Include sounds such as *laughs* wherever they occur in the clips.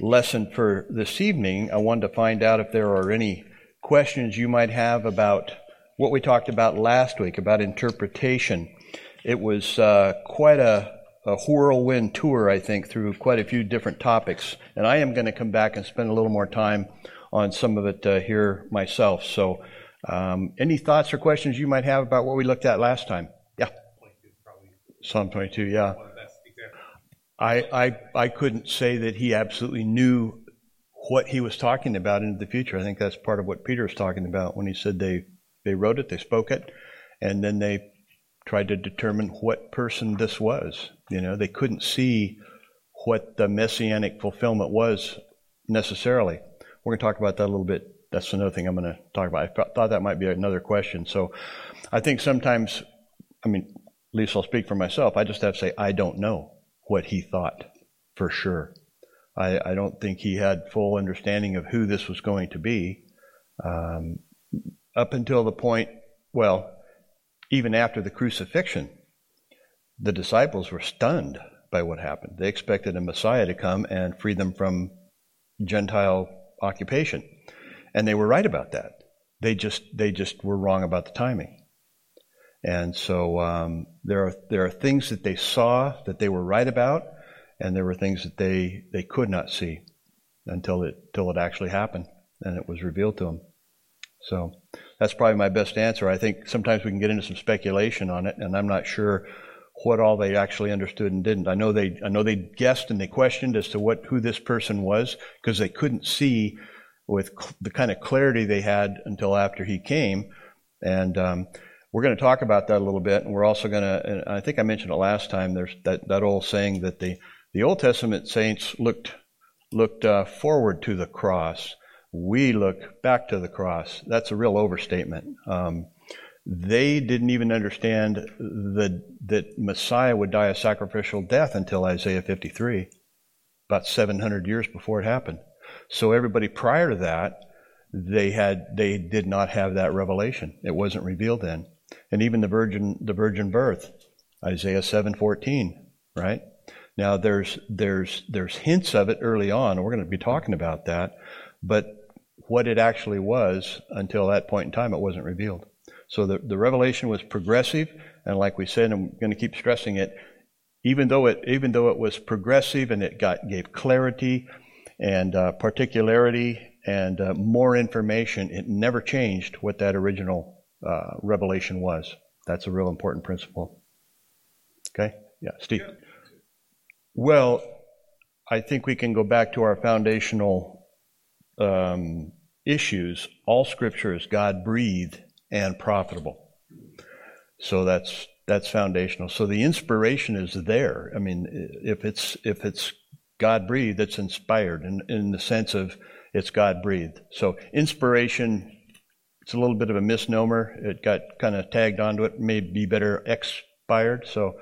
lesson for this evening, I wanted to find out if there are any questions you might have about what we talked about last week about interpretation. It was uh, quite a, a, whirlwind tour, I think, through quite a few different topics. And I am going to come back and spend a little more time on some of it uh, here myself. So, um, any thoughts or questions you might have about what we looked at last time? Yeah. Psalm 22, yeah. I, I, I couldn't say that he absolutely knew what he was talking about into the future. I think that's part of what Peter was talking about when he said they, they wrote it, they spoke it, and then they tried to determine what person this was. You know, they couldn't see what the messianic fulfillment was necessarily. We're going to talk about that a little bit. That's another thing I'm going to talk about. I thought that might be another question. So I think sometimes, I mean, at least I'll speak for myself. I just have to say, I don't know what he thought for sure. I, I don't think he had full understanding of who this was going to be um, up until the point, well, even after the crucifixion, the disciples were stunned by what happened. They expected a Messiah to come and free them from Gentile occupation. And they were right about that. They just, they just were wrong about the timing. And so um, there are there are things that they saw that they were right about, and there were things that they they could not see until it until it actually happened and it was revealed to them. So that's probably my best answer. I think sometimes we can get into some speculation on it, and I'm not sure what all they actually understood and didn't. I know they I know they guessed and they questioned as to what who this person was because they couldn't see with the kind of clarity they had until after he came, and um, we're going to talk about that a little bit, and we're also going to. I think I mentioned it last time. There's that, that old saying that the the Old Testament saints looked looked uh, forward to the cross. We look back to the cross. That's a real overstatement. Um, they didn't even understand the, that Messiah would die a sacrificial death until Isaiah 53, about 700 years before it happened. So everybody prior to that, they had they did not have that revelation. It wasn't revealed then and even the virgin the virgin birth isaiah 7:14 right? Now there's there's there's hints of it early on we're going to be talking about that but what it actually was until that point in time it wasn't revealed. So the, the revelation was progressive and like we said i'm going to keep stressing it even though it even though it was progressive and it got gave clarity and uh, particularity and uh, more information it never changed what that original uh, revelation was. That's a real important principle. Okay? Yeah, Steve. Well, I think we can go back to our foundational um, issues. All scripture is God breathed and profitable. So that's that's foundational. So the inspiration is there. I mean, if it's if it's God breathed, it's inspired in, in the sense of it's God breathed. So inspiration it's a little bit of a misnomer. It got kind of tagged onto it. May be better expired. So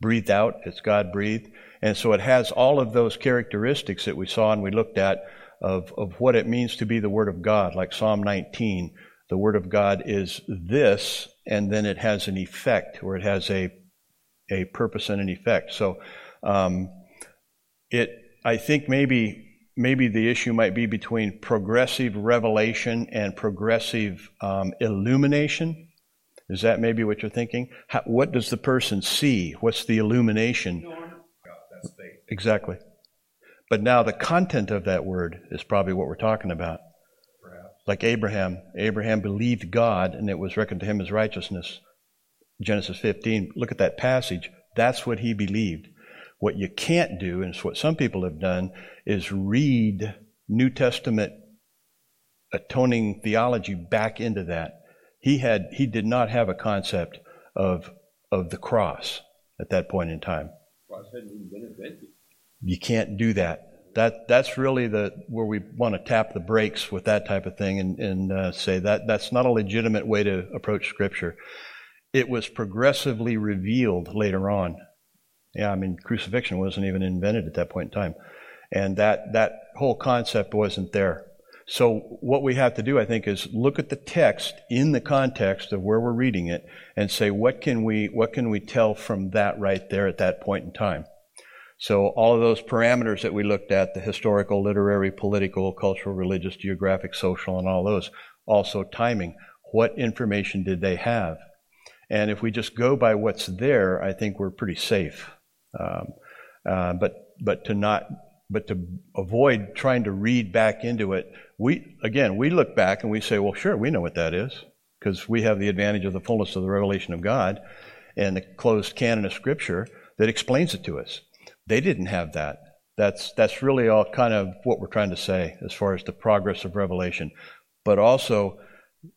breathed out. It's God breathed. And so it has all of those characteristics that we saw and we looked at of, of what it means to be the Word of God, like Psalm 19. The Word of God is this, and then it has an effect, or it has a, a purpose and an effect. So um, it, I think maybe maybe the issue might be between progressive revelation and progressive um, illumination. Is that maybe what you're thinking? How, what does the person see? What's the illumination? Exactly. But now the content of that word is probably what we're talking about. Perhaps. Like Abraham. Abraham believed God and it was reckoned to him as righteousness. Genesis 15. Look at that passage. That's what he believed. What you can't do, and it's what some people have done, is read New Testament atoning theology back into that. He had he did not have a concept of of the cross at that point in time. Cross hadn't even been invented. You can't do that. That that's really the where we want to tap the brakes with that type of thing and, and uh, say that that's not a legitimate way to approach Scripture. It was progressively revealed later on. Yeah, I mean crucifixion wasn't even invented at that point in time, and that that whole concept wasn't there. So what we have to do, I think, is look at the text in the context of where we're reading it and say what can we what can we tell from that right there at that point in time. So all of those parameters that we looked at, the historical, literary, political, cultural, religious, geographic, social, and all those, also timing. What information did they have? And if we just go by what's there, I think we're pretty safe. Um, uh, but but to not but to avoid trying to read back into it, we again we look back and we say, well, sure, we know what that is because we have the advantage of the fullness of the revelation of God and the closed canon of Scripture that explains it to us. They didn't have that. That's, that's really all kind of what we're trying to say as far as the progress of revelation. But also,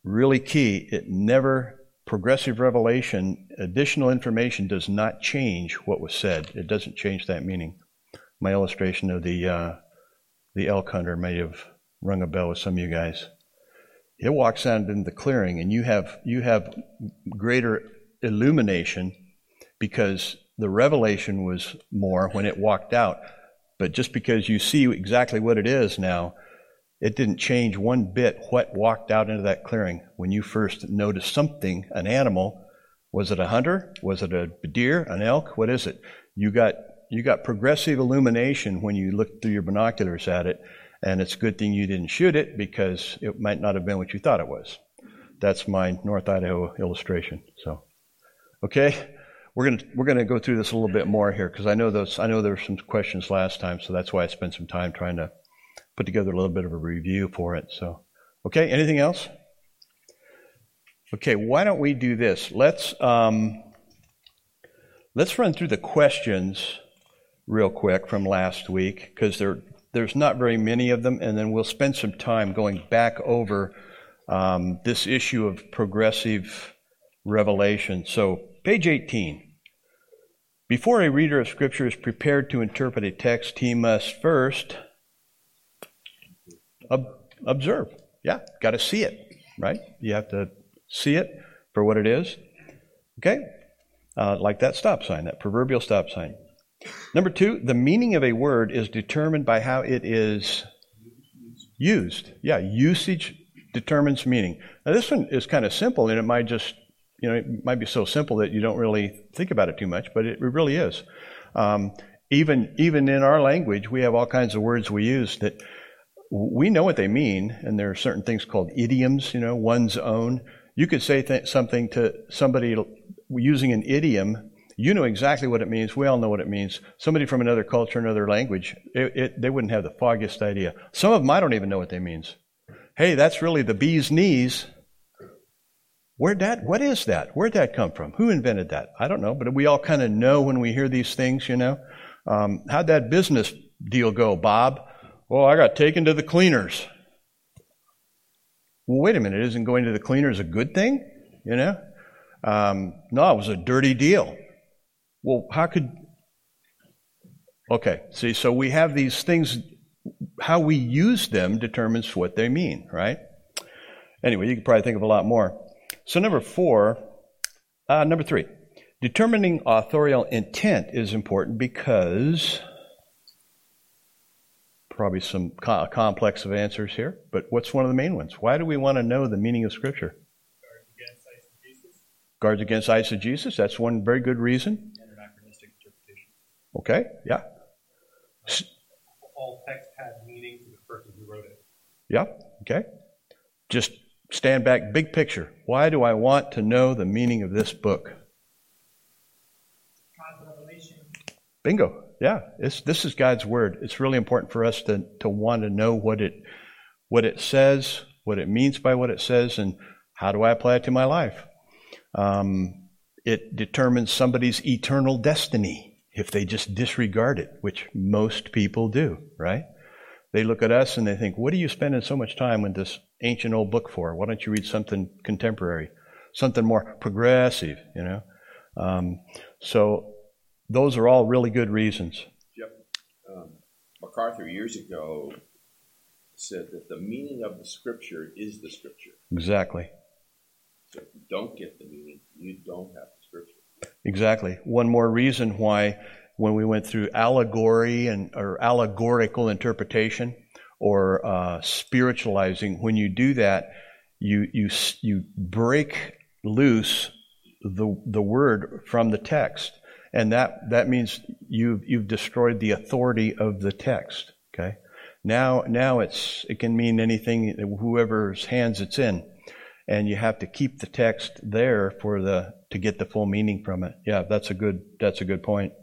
really key, it never, progressive revelation, additional information does not change what was said. It doesn't change that meaning. My illustration of the, uh, the elk hunter may have rung a bell with some of you guys. It walks out into the clearing, and you have, you have greater illumination because the revelation was more when it walked out. But just because you see exactly what it is now, it didn't change one bit what walked out into that clearing when you first noticed something, an animal. Was it a hunter? Was it a deer? An elk? What is it? You got you got progressive illumination when you looked through your binoculars at it, and it's a good thing you didn't shoot it because it might not have been what you thought it was. That's my North Idaho illustration. So, okay we're to we're to go through this a little bit more here because I know those I know there were some questions last time, so that's why I spent some time trying to put together a little bit of a review for it. So, okay, anything else? Okay, why don't we do this? Let's um, let's run through the questions real quick from last week because there there's not very many of them, and then we'll spend some time going back over um, this issue of progressive revelation. So Page 18. Before a reader of Scripture is prepared to interpret a text, he must first observe. Yeah, got to see it, right? You have to see it for what it is. Okay? Uh, like that stop sign, that proverbial stop sign. Number two, the meaning of a word is determined by how it is used. Yeah, usage determines meaning. Now, this one is kind of simple, and it might just you know, it might be so simple that you don't really think about it too much, but it, really is. Um, even even in our language, we have all kinds of words we use that we know what they mean, and there are certain things called idioms. You know, one's own. You could say th- something to somebody using an idiom. You know exactly what it means. We all know what it means. Somebody from another culture, another language, it, it, they wouldn't have the foggiest idea. Some of them I don't even know what they means. Hey, that's really the bee's knees. Where'd that, what is that? Where'd that come from? Who invented that? I don't know, but we all kind of know when we hear these things, you know. Um, how'd that business deal go, Bob? Well, I got taken to the cleaners. Well, wait a minute, isn't going to the cleaners a good thing? You know? Um, no, it was a dirty deal. Well, how could. Okay, see, so we have these things, how we use them determines what they mean, right? Anyway, you could probably think of a lot more. So, number four, uh, number three, determining authorial intent is important because probably some co- complex of answers here, but what's one of the main ones? Why do we want to know the meaning of Scripture? Guards against eisegesis. Guards against eisegesis. That's one very good reason. And anachronistic interpretation. Okay, yeah. All text had meaning to the person who wrote it. Yeah, okay. Just stand back, big picture. Why do I want to know the meaning of this book? God's revelation. Bingo. Yeah, this is God's word. It's really important for us to, to want to know what it what it says, what it means by what it says, and how do I apply it to my life. Um, it determines somebody's eternal destiny if they just disregard it, which most people do, right? They look at us and they think, what are you spending so much time with this ancient old book for? Why don't you read something contemporary, something more progressive, you know? Um, so those are all really good reasons. Yep. Um, MacArthur years ago said that the meaning of the scripture is the scripture. Exactly. So if you don't get the meaning, you don't have the scripture. Exactly. One more reason why when we went through allegory and or allegorical interpretation or uh, spiritualizing, when you do that, you you you break loose the the word from the text, and that that means you've, you've destroyed the authority of the text. Okay. Now now it's it can mean anything whoever's hands it's in, and you have to keep the text there for the to get the full meaning from it. Yeah, that's a good that's a good point.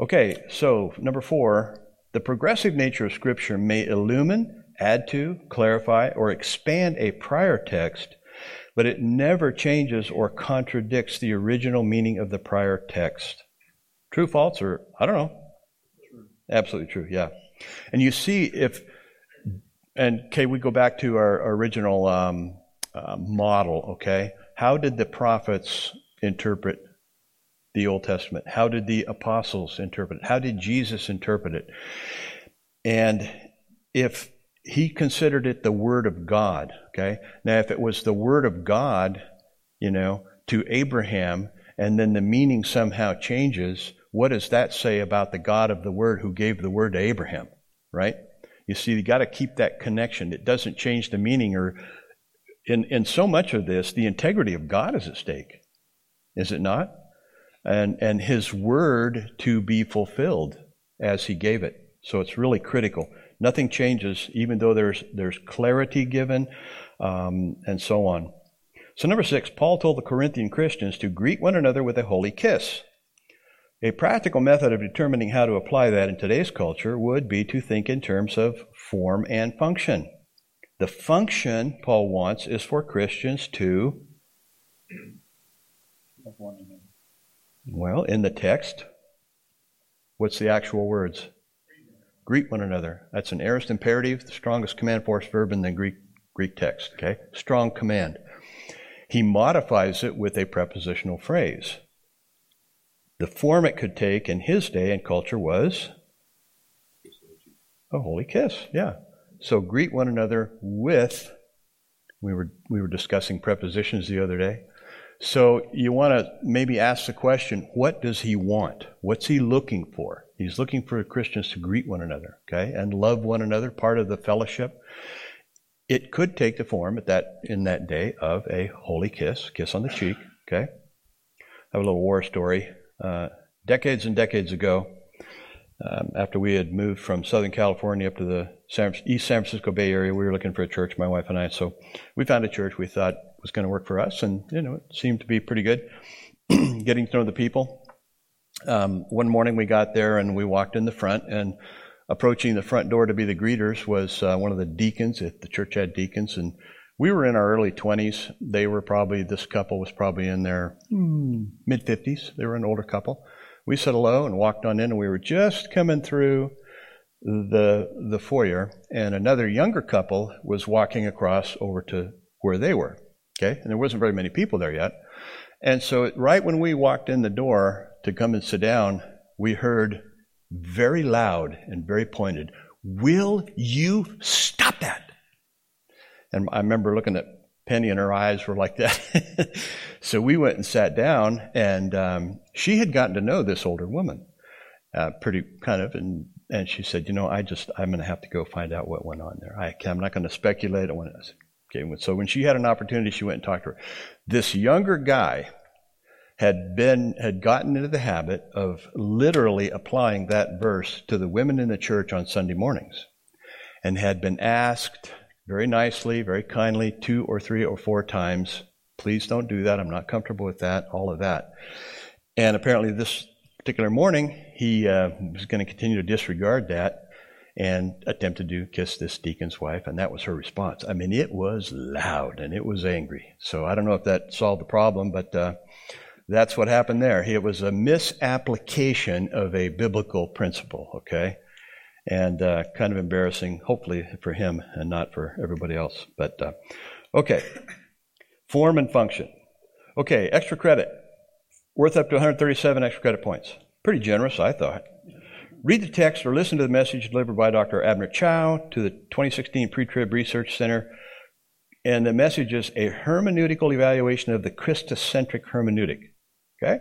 Okay, so number four, the progressive nature of Scripture may illumine, add to, clarify, or expand a prior text, but it never changes or contradicts the original meaning of the prior text. True, false, or I don't know. True. Absolutely true, yeah. And you see if, and okay, we go back to our, original um, uh, model, okay? How did the prophets interpret the Old Testament? How did the apostles interpret it? How did Jesus interpret it? And if he considered it the Word of God, okay? Now, if it was the Word of God, you know, to Abraham, and then the meaning somehow changes, what does that say about the God of the Word who gave the Word to Abraham, right? You see, you got to keep that connection. It doesn't change the meaning, or in, in so much of this, the integrity of God is at stake, is it not? and, and his word to be fulfilled as he gave it. So it's really critical. Nothing changes, even though there's, there's clarity given um, and so on. So, number six, Paul told the Corinthian Christians to greet one another with a holy kiss. A practical method of determining how to apply that in today's culture would be to think in terms of form and function. The function Paul wants is for Christians to love one another. Well, in the text, what's the actual words? Greet one another. That's an aorist imperative, the strongest command force verb in the Greek Greek text. Okay, strong command. He modifies it with a prepositional phrase. The form it could take in his day and culture was a holy kiss. Yeah. So greet one another with. We were we were discussing prepositions the other day. So you want to maybe ask the question, what does he want? What's he looking for? He's looking for Christians to greet one another, okay, and love one another, part of the fellowship. It could take the form at that in that day of a holy kiss, kiss on the cheek, okay. I have a little war story. Uh, decades and decades ago, um, after we had moved from Southern California up to the San, East San Francisco Bay Area, we were looking for a church, my wife and I. So we found a church we thought was going to work for us, and you know it seemed to be pretty good. *clears throat* Getting to know the people. Um, one morning we got there and we walked in the front, and approaching the front door to be the greeters was uh, one of the deacons. If the church had deacons, and we were in our early 20s. They were probably this couple was probably in their hmm, mid 50s. They were an older couple. We said hello and walked on in, and we were just coming through the the foyer, and another younger couple was walking across over to where they were. Okay, and there wasn't very many people there yet. And so, right when we walked in the door to come and sit down, we heard very loud and very pointed, Will you stop that? And I remember looking at Penny, and her eyes were like that. *laughs* so we went and sat down, and um, she had gotten to know this older woman uh, pretty kind of, and and she said, you know, I just I'm going to have to go find out what went on there. I, I'm not going to speculate. I want Okay, so when she had an opportunity, she went and talked to her. This younger guy had been had gotten into the habit of literally applying that verse to the women in the church on Sunday mornings, and had been asked very nicely, very kindly, two or three or four times, "Please don't do that. I'm not comfortable with that." All of that, and apparently this particular morning, he uh, was going to continue to disregard that and attempted to kiss this deacon's wife, and that was her response. I mean, it was loud and it was angry. So I don't know if that solved the problem, but uh, that's what happened there. It was a misapplication of a biblical principle, okay? And uh, kind of embarrassing, hopefully, for him and not for everybody else. But, uh, okay. Form and function. Okay, extra credit. Worth up to 137 extra credit points. Pretty generous, I thought Read the text or listen to the message delivered by Dr. Abner Chou to the 2016 Pre-Trib Research Center. And the message is a hermeneutical evaluation of the Christocentric hermeneutic. Okay?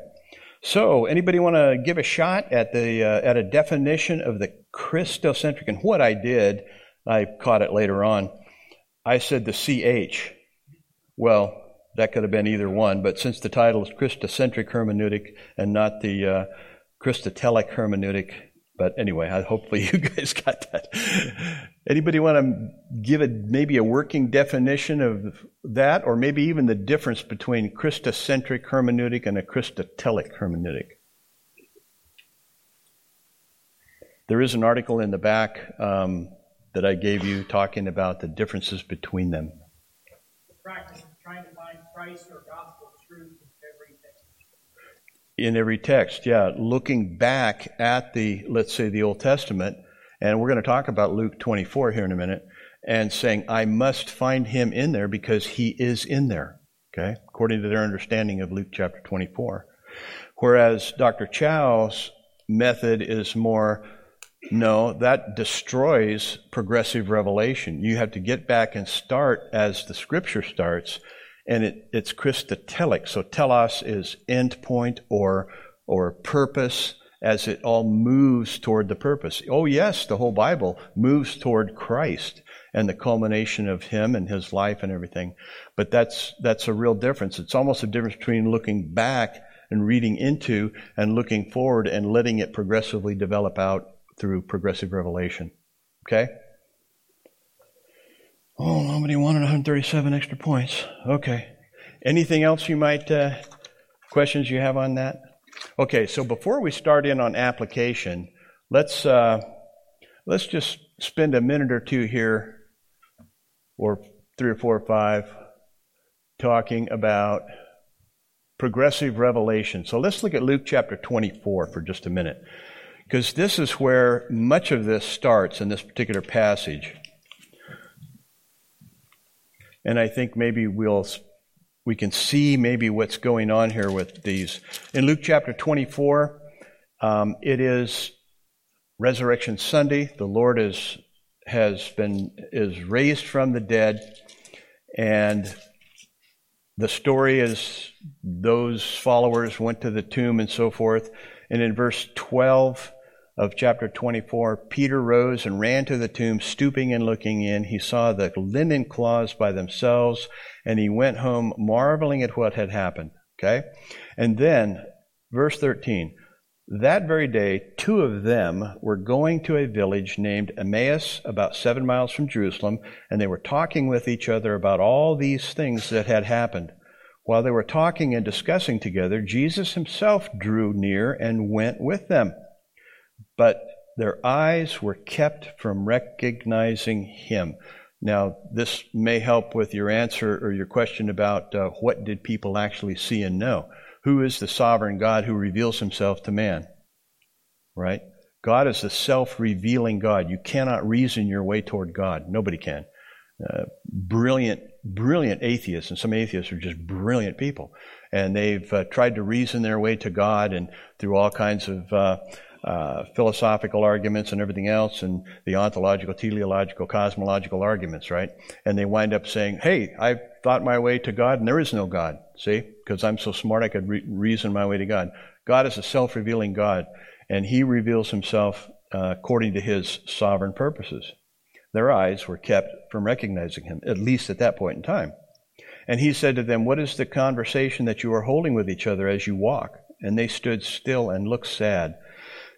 So, anybody want to give a shot at the uh, at a definition of the Christocentric? And what I did, I caught it later on. I said the CH. Well, that could have been either one, but since the title is Christocentric hermeneutic and not the uh, Christotelic hermeneutic, but anyway, I, hopefully *laughs* you guys got that. Anybody want to give maybe a working definition of that, or maybe even the difference between Christocentric hermeneutic and a Christotelic hermeneutic? There is an article in the back um, that I gave you talking about the differences between them. The practice of trying to find Christ or gospel truth in every text. In every text, yeah. Looking back at the, let's say, the Old Testament, and we're going to talk about Luke 24 here in a minute, and saying, I must find him in there because he is in there, okay, according to their understanding of Luke chapter 24. Whereas Dr. Chou's method is more, no, that destroys progressive revelation. You have to get back and start as the scripture starts, and it, it's Christotelic. So telos is end point or, or purpose as it all moves toward the purpose. Oh, yes, the whole Bible moves toward Christ and the culmination of him and his life and everything. But that's, that's a real difference. It's almost a difference between looking back and reading into and looking forward and letting it progressively develop out through progressive revelation. Okay? Oh, nobody wanted 137 extra points. Okay. Anything else you might, uh, questions you have on that? Okay, so before we start in on application, let's, uh, let's just spend a minute or two here, or three or four or five, talking about progressive revelation. So let's look at Luke chapter 24 for just a minute, because this is where much of this starts in this particular passage. And I think maybe we'll we can see maybe what's going on here with these. In Luke chapter 24, um, it is Resurrection Sunday. The Lord is has been is raised from the dead, and the story is those followers went to the tomb and so forth. And in verse 12 of chapter 24, Peter rose and ran to the tomb, stooping and looking in. He saw the linen cloths by themselves, and he went home marveling at what had happened. Okay? And then, verse 13, that very day, two of them were going to a village named Emmaus, about seven miles from Jerusalem, and they were talking with each other about all these things that had happened. While they were talking and discussing together, Jesus himself drew near and went with them. But their eyes were kept from recognizing him. Now, this may help with your answer or your question about uh, what did people actually see and know. Who is the sovereign God who reveals himself to man? Right? God is the self revealing God. You cannot reason your way toward God. Nobody can. Uh, brilliant, brilliant atheists, and some atheists are just brilliant people. And they've uh, tried to reason their way to God and through all kinds of uh, philosophical arguments and everything else, and the ontological, teleological, cosmological arguments, right? And they wind up saying, hey, I thought my way to God, and there is no God. See? Because I'm so smart, I could re- reason my way to God. God is a self revealing God, and He reveals Himself uh, according to His sovereign purposes. Their eyes were kept from recognizing Him, at least at that point in time. And He said to them, What is the conversation that you are holding with each other as you walk? And they stood still and looked sad.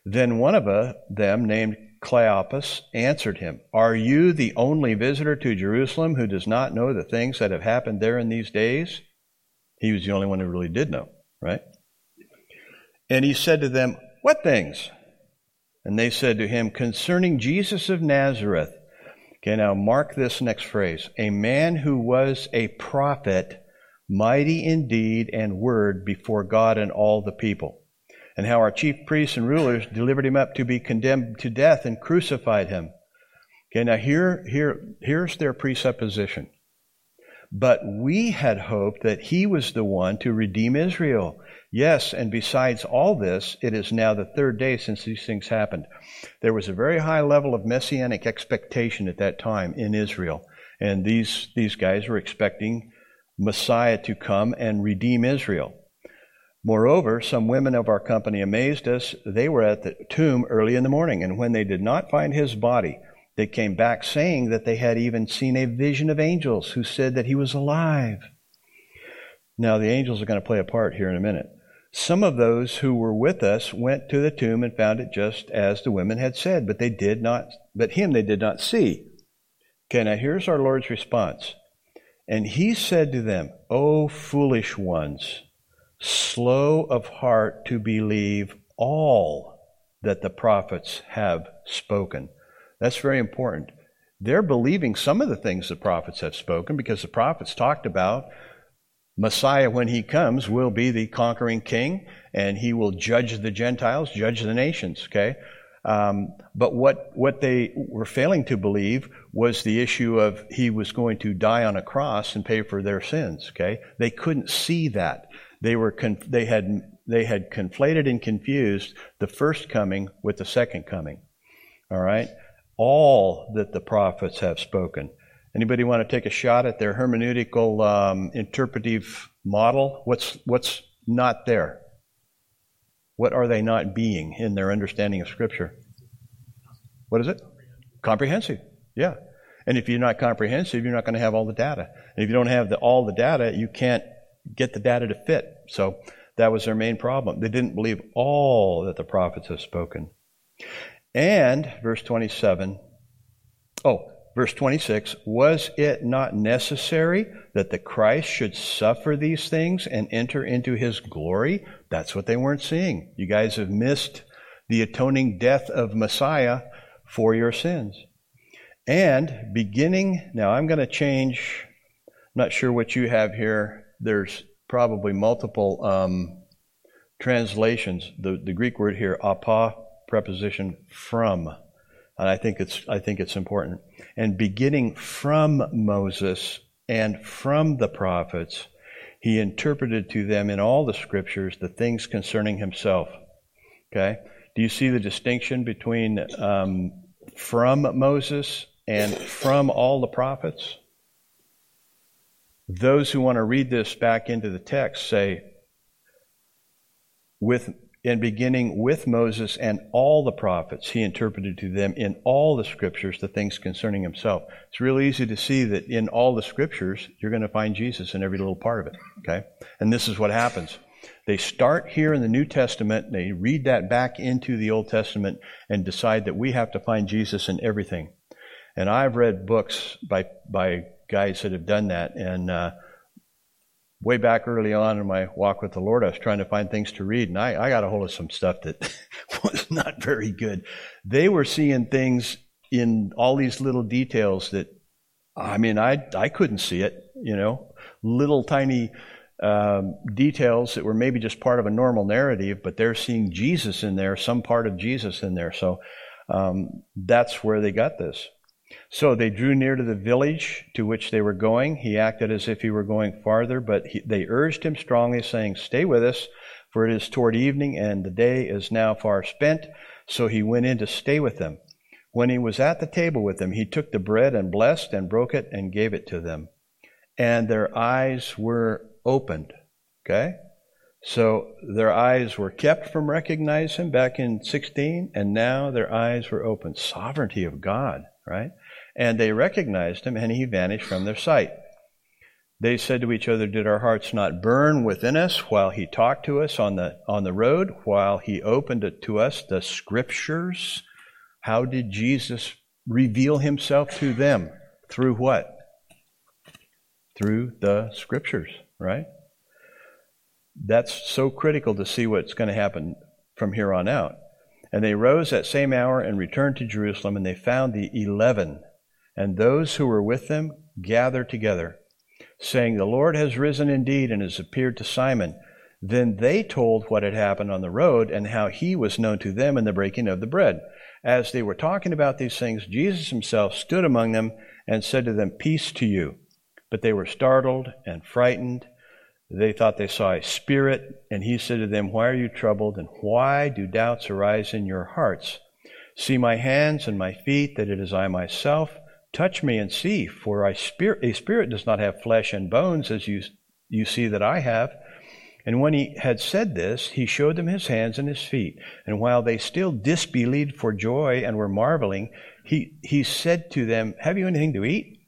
Then one of uh, them, named Cleopas, answered him, Are you the only visitor to Jerusalem who does not know the things that have happened there in these days? He was the only one who really did know, right? And he said to them, What things? And they said to him, Concerning Jesus of Nazareth. Okay, now mark this next phrase. A man who was a prophet, mighty in deed and word before God and all the people and how our chief priests and rulers delivered him up to be condemned to death and crucified him. Okay, now here, here, here's their presupposition. But we had hoped that he was the one to redeem Israel. Yes, and besides all this, it is now the third day since these things happened. There was a very high level of messianic expectation at that time in Israel. And these, these guys were expecting Messiah to come and redeem Israel. Moreover, some women of our company amazed us. They were at the tomb early in the morning, and when they did not find his body, they came back saying that they had even seen a vision of angels who said that he was alive. Now, the angels are going to play a part here in a minute. Some of those who were with us went to the tomb and found it just as the women had said, but they did not, but him they did not see. Okay, now here's our Lord's response. And he said to them, O foolish ones, slow of heart to believe all that the prophets have spoken. That's very important. They're believing some of the things the prophets have spoken because the prophets talked about Messiah, when he comes, will be the conquering king, and he will judge the Gentiles, judge the nations, okay? Um, but what, what they were failing to believe was the issue of he was going to die on a cross and pay for their sins, okay? They couldn't see that. They, were they, had, they had conflated and confused the first coming with the second coming, all right? All that the prophets have spoken. Anybody want to take a shot at their hermeneutical um, interpretive model? What's what's not there? What are they not being in their understanding of Scripture? What is it? Comprehensive. Yeah. And if you're not comprehensive, you're not going to have all the data. And if you don't have the, all the data, you can't get the data to fit. So that was their main problem. They didn't believe all that the prophets have spoken. And, verse 27, oh, Verse 26 Was it not necessary that the Christ should suffer these things and enter into his glory? That's what they weren't seeing. You guys have missed the atoning death of Messiah for your sins. And beginning, now I'm going to change, I'm not sure what you have here. There's probably multiple um, translations. The, the Greek word here, apo, preposition from. And I think it's, I think it's important. And beginning from Moses and from the prophets, he interpreted to them in all the scriptures the things concerning himself. Okay? Do you see the distinction between um, from Moses and from all the prophets? Those who want to read this back into the text say, with in beginning with Moses and all the prophets, he interpreted to them in all the scriptures the things concerning himself. It's real easy to see that in all the scriptures, you're going to find Jesus in every little part of it. Okay? And this is what happens. They start here in the New Testament, they read that back into the Old Testament, and decide that we have to find Jesus in everything. And I've read books by, by guys that have done that, and uh, way back early on in my walk with the Lord, I was trying to find things to read, and I, I got a hold of some stuff that *laughs* was not very good. They were seeing things in all these little details that, I mean, I, I couldn't see it, you know, little tiny um, details that were maybe just part of a normal narrative, but they're seeing Jesus in there, some part of Jesus in there. So um, that's where they got this. So they drew near to the village to which they were going. He acted as if he were going farther, but he, they urged him strongly, saying, Stay with us, for it is toward evening, and the day is now far spent. So he went in to stay with them. When he was at the table with them, he took the bread and blessed and broke it and gave it to them. And their eyes were opened. Okay? So their eyes were kept from recognizing him back in 16, and now their eyes were opened. Sovereignty of God, right? And they recognized him, and he vanished from their sight. They said to each other, Did our hearts not burn within us while he talked to us on the, on the road, while he opened to us the scriptures? How did Jesus reveal himself to them? Through what? Through the scriptures, right? That's so critical to see what's going to happen from here on out. And they rose that same hour and returned to Jerusalem, and they found the eleven and those who were with them gathered together, saying, The Lord has risen indeed and has appeared to Simon. Then they told what had happened on the road and how he was known to them in the breaking of the bread. As they were talking about these things, Jesus himself stood among them and said to them, Peace to you. But they were startled and frightened. They thought they saw a spirit, and he said to them, Why are you troubled, and why do doubts arise in your hearts? See my hands and my feet, that it is I myself. Touch me and see, for a spirit, a spirit does not have flesh and bones, as you, you see that I have. And when he had said this, he showed them his hands and his feet. And while they still disbelieved for joy and were marveling, he, he said to them, Have you anything to eat?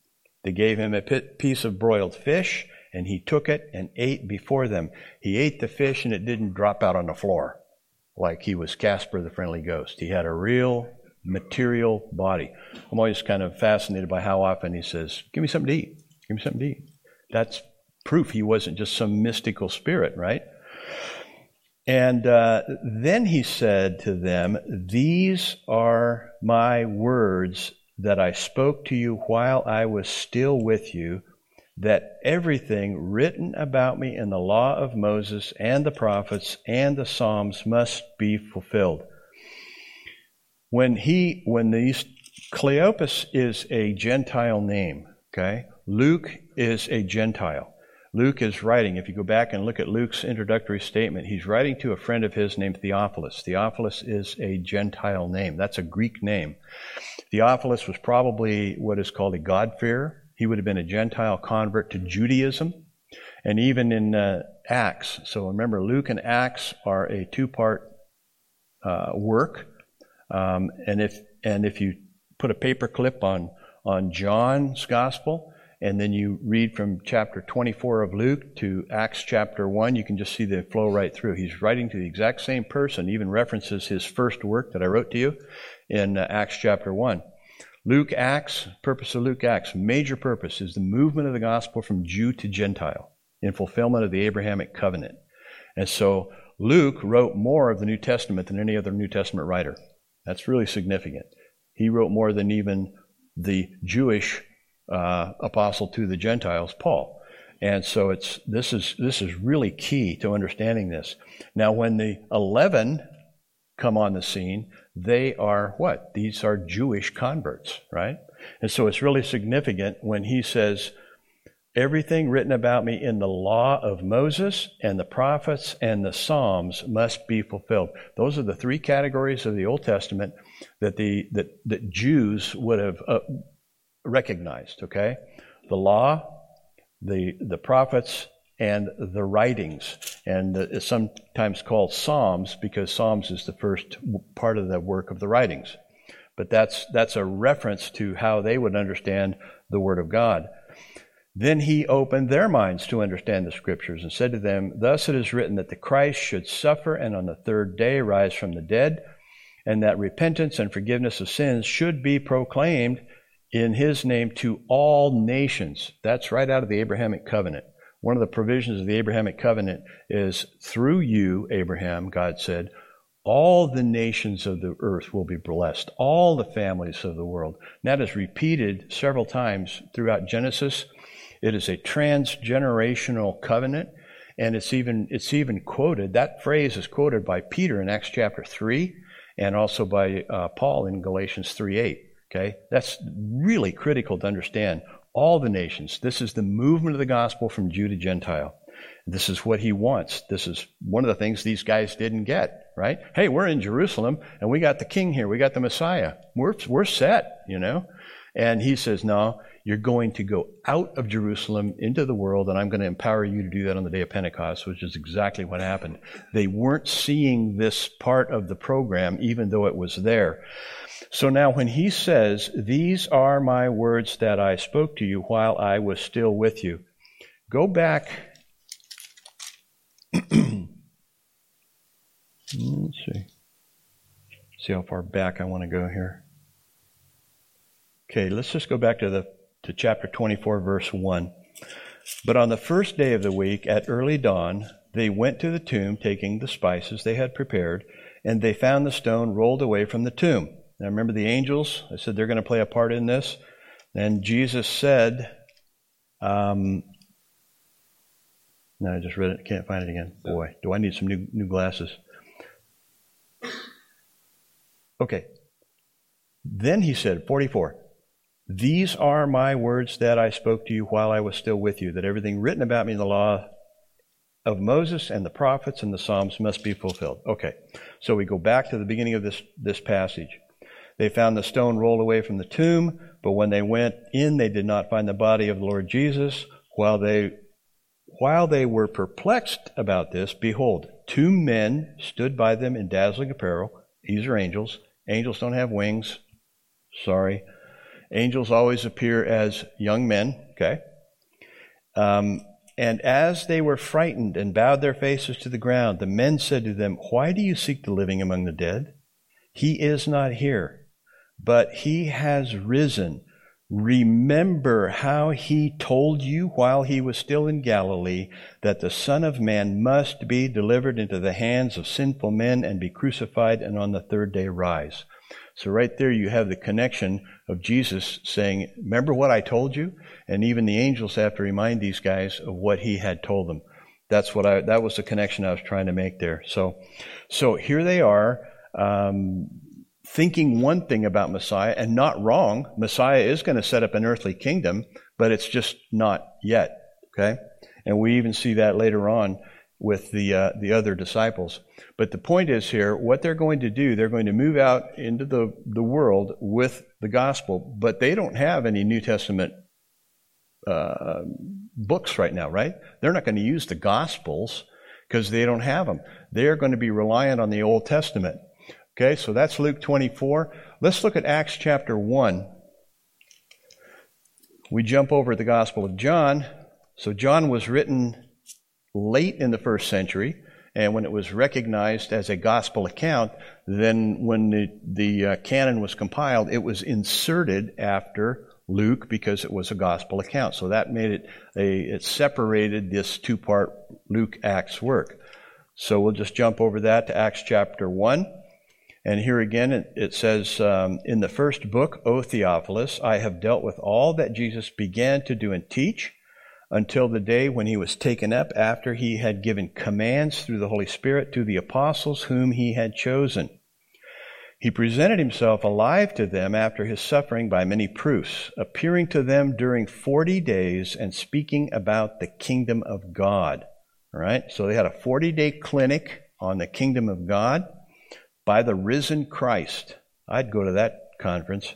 They gave him a piece of broiled fish and he took it and ate before them. He ate the fish and it didn't drop out on the floor like he was Casper the Friendly Ghost. He had a real material body. I'm always kind of fascinated by how often he says, Give me something to eat. Give me something to eat. That's proof he wasn't just some mystical spirit, right? And uh, then he said to them, These are my words that I spoke to you while I was still with you that everything written about me in the law of Moses and the prophets and the Psalms must be fulfilled. When he, when these, Cleopas is a Gentile name, okay? Luke is a Gentile. Luke is writing, if you go back and look at Luke's introductory statement, he's writing to a friend of his named Theophilus. Theophilus is a Gentile name. That's a Greek name. Theophilus was probably what is called a God-fearer he would have been a Gentile convert to Judaism. And even in uh, Acts, so remember, Luke and Acts are a two part uh, work. Um, and, if, and if you put a paper clip on, on John's gospel, and then you read from chapter 24 of Luke to Acts chapter 1, you can just see the flow right through. He's writing to the exact same person, even references his first work that I wrote to you in uh, Acts chapter 1. Luke Acts, purpose of Luke Acts, major purpose is the movement of the gospel from Jew to Gentile in fulfillment of the Abrahamic covenant. And so Luke wrote more of the New Testament than any other New Testament writer. That's really significant. He wrote more than even the Jewish uh, apostle to the Gentiles, Paul. And so it's this is this is really key to understanding this. Now, when the eleven come on the scene, they are what? These are Jewish converts, right? And so it's really significant when he says, Everything written about me in the law of Moses and the prophets and the Psalms must be fulfilled. Those are the three categories of the Old Testament that the that, that Jews would have uh, recognized. Okay, the law, the the prophets, and the writings. And it's sometimes called Psalms because Psalms is the first part of the work of the writings. But that's, that's a reference to how they would understand the Word of God. Then he opened their minds to understand the Scriptures and said to them, Thus it is written that the Christ should suffer and on the third day rise from the dead, and that repentance and forgiveness of sins should be proclaimed in his name to all nations. That's right out of the Abrahamic covenant. One of the provisions of the Abrahamic covenant is through you, Abraham, God said, all the nations of the earth will be blessed, all the families of the world. And that is repeated several times throughout Genesis. It is a transgenerational covenant, and it's even it's even quoted. That phrase is quoted by Peter in Acts chapter three, and also by uh, Paul in Galatians three eight. Okay, that's really critical to understand all the nations. This is the movement of the gospel from Jew to Gentile. This is what he wants. This is one of the things these guys didn't get, right? Hey, we're in Jerusalem and we got the king here. We got the Messiah. We're, we're set, you know? And he says, no, you're going to go out of Jerusalem into the world and I'm going to empower you to do that on the day of Pentecost, which is exactly what happened. They weren't seeing this part of the program even though it was there. So now, when he says, These are my words that I spoke to you while I was still with you, go back. *clears throat* Let's see. See how far back I want to go here. Okay, let's just go back to the to chapter 24 verse 1. But on the first day of the week at early dawn, they went to the tomb taking the spices they had prepared, and they found the stone rolled away from the tomb. Now remember the angels? I said they're going to play a part in this. And Jesus said, um, no, I just read it. Can't find it again. Boy, do I need some new, new glasses. Okay. Then he said, 44, These are my words that I spoke to you while I was still with you, that everything written about me in the law of Moses and the prophets and the Psalms must be fulfilled. Okay, so we go back to the beginning of this, this passage. They found the stone rolled away from the tomb, but when they went in, they did not find the body of the Lord Jesus. While they, while they were perplexed about this, behold, two men stood by them in dazzling apparel. These are angels. Angels don't have wings. Sorry. Angels always appear as young men, okay? Um, and as they were frightened and bowed their faces to the ground, the men said to them, Why do you seek the living among the dead? He is not here, but he has risen. Remember how he told you while he was still in Galilee that the Son of Man must be delivered into the hands of sinful men and be crucified and on the third day rise. So, right there, you have the connection of Jesus saying, Remember what I told you? And even the angels have to remind these guys of what he had told them. That's what I, that was the connection I was trying to make there. So, so here they are, um, thinking one thing about Messiah and not wrong. Messiah is going to set up an earthly kingdom, but it's just not yet. Okay? And we even see that later on with the, uh, the other disciples. But the point is here, what they're going to do, they're going to move out into the, the world with the gospel, but they don't have any New Testament uh, books right now, right? They're not going to use the gospels because they don't have them. They're going to be reliant on the Old Testament. Okay, so that's Luke 24. Let's look at Acts chapter 1. We jump over the Gospel of John. So, John was written late in the first century, and when it was recognized as a gospel account, then when the, the uh, canon was compiled, it was inserted after Luke because it was a gospel account. So that made it a, it separated this two part Luke Acts work. So we'll just jump over that to Acts chapter 1. And here again it, it says, um, In the first book, O Theophilus, I have dealt with all that Jesus began to do and teach until the day when he was taken up after he had given commands through the Holy Spirit to the apostles whom he had chosen. He presented himself alive to them after his suffering by many proofs, appearing to them during 40 days and speaking about the kingdom of God. All right? So they had a 40 day clinic on the kingdom of God by the risen Christ. I'd go to that conference.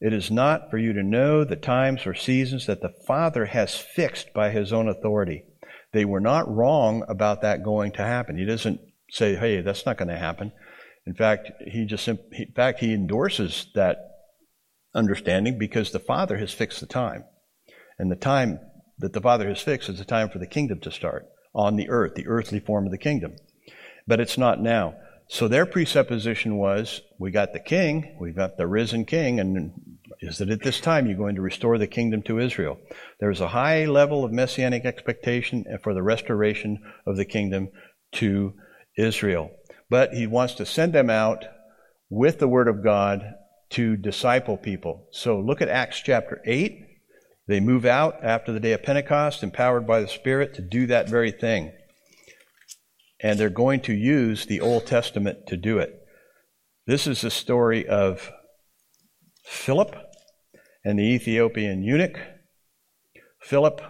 it is not for you to know the times or seasons that the Father has fixed by his own authority. They were not wrong about that going to happen. He doesn't say, hey, that's not going to happen. In fact, he just, in fact, he endorses that understanding because the Father has fixed the time. And the time that the Father has fixed is the time for the kingdom to start on the earth, the earthly form of the kingdom. But it's not now. So their presupposition was we got the king, we've got the risen king, and is that at this time you're going to restore the kingdom to Israel. There's a high level of messianic expectation for the restoration of the kingdom to Israel. But he wants to send them out with the word of God to disciple people. So look at Acts chapter 8. They move out after the day of Pentecost, empowered by the Spirit to do that very thing and they're going to use the Old Testament to do it. This is the story of Philip and the Ethiopian eunuch. Philip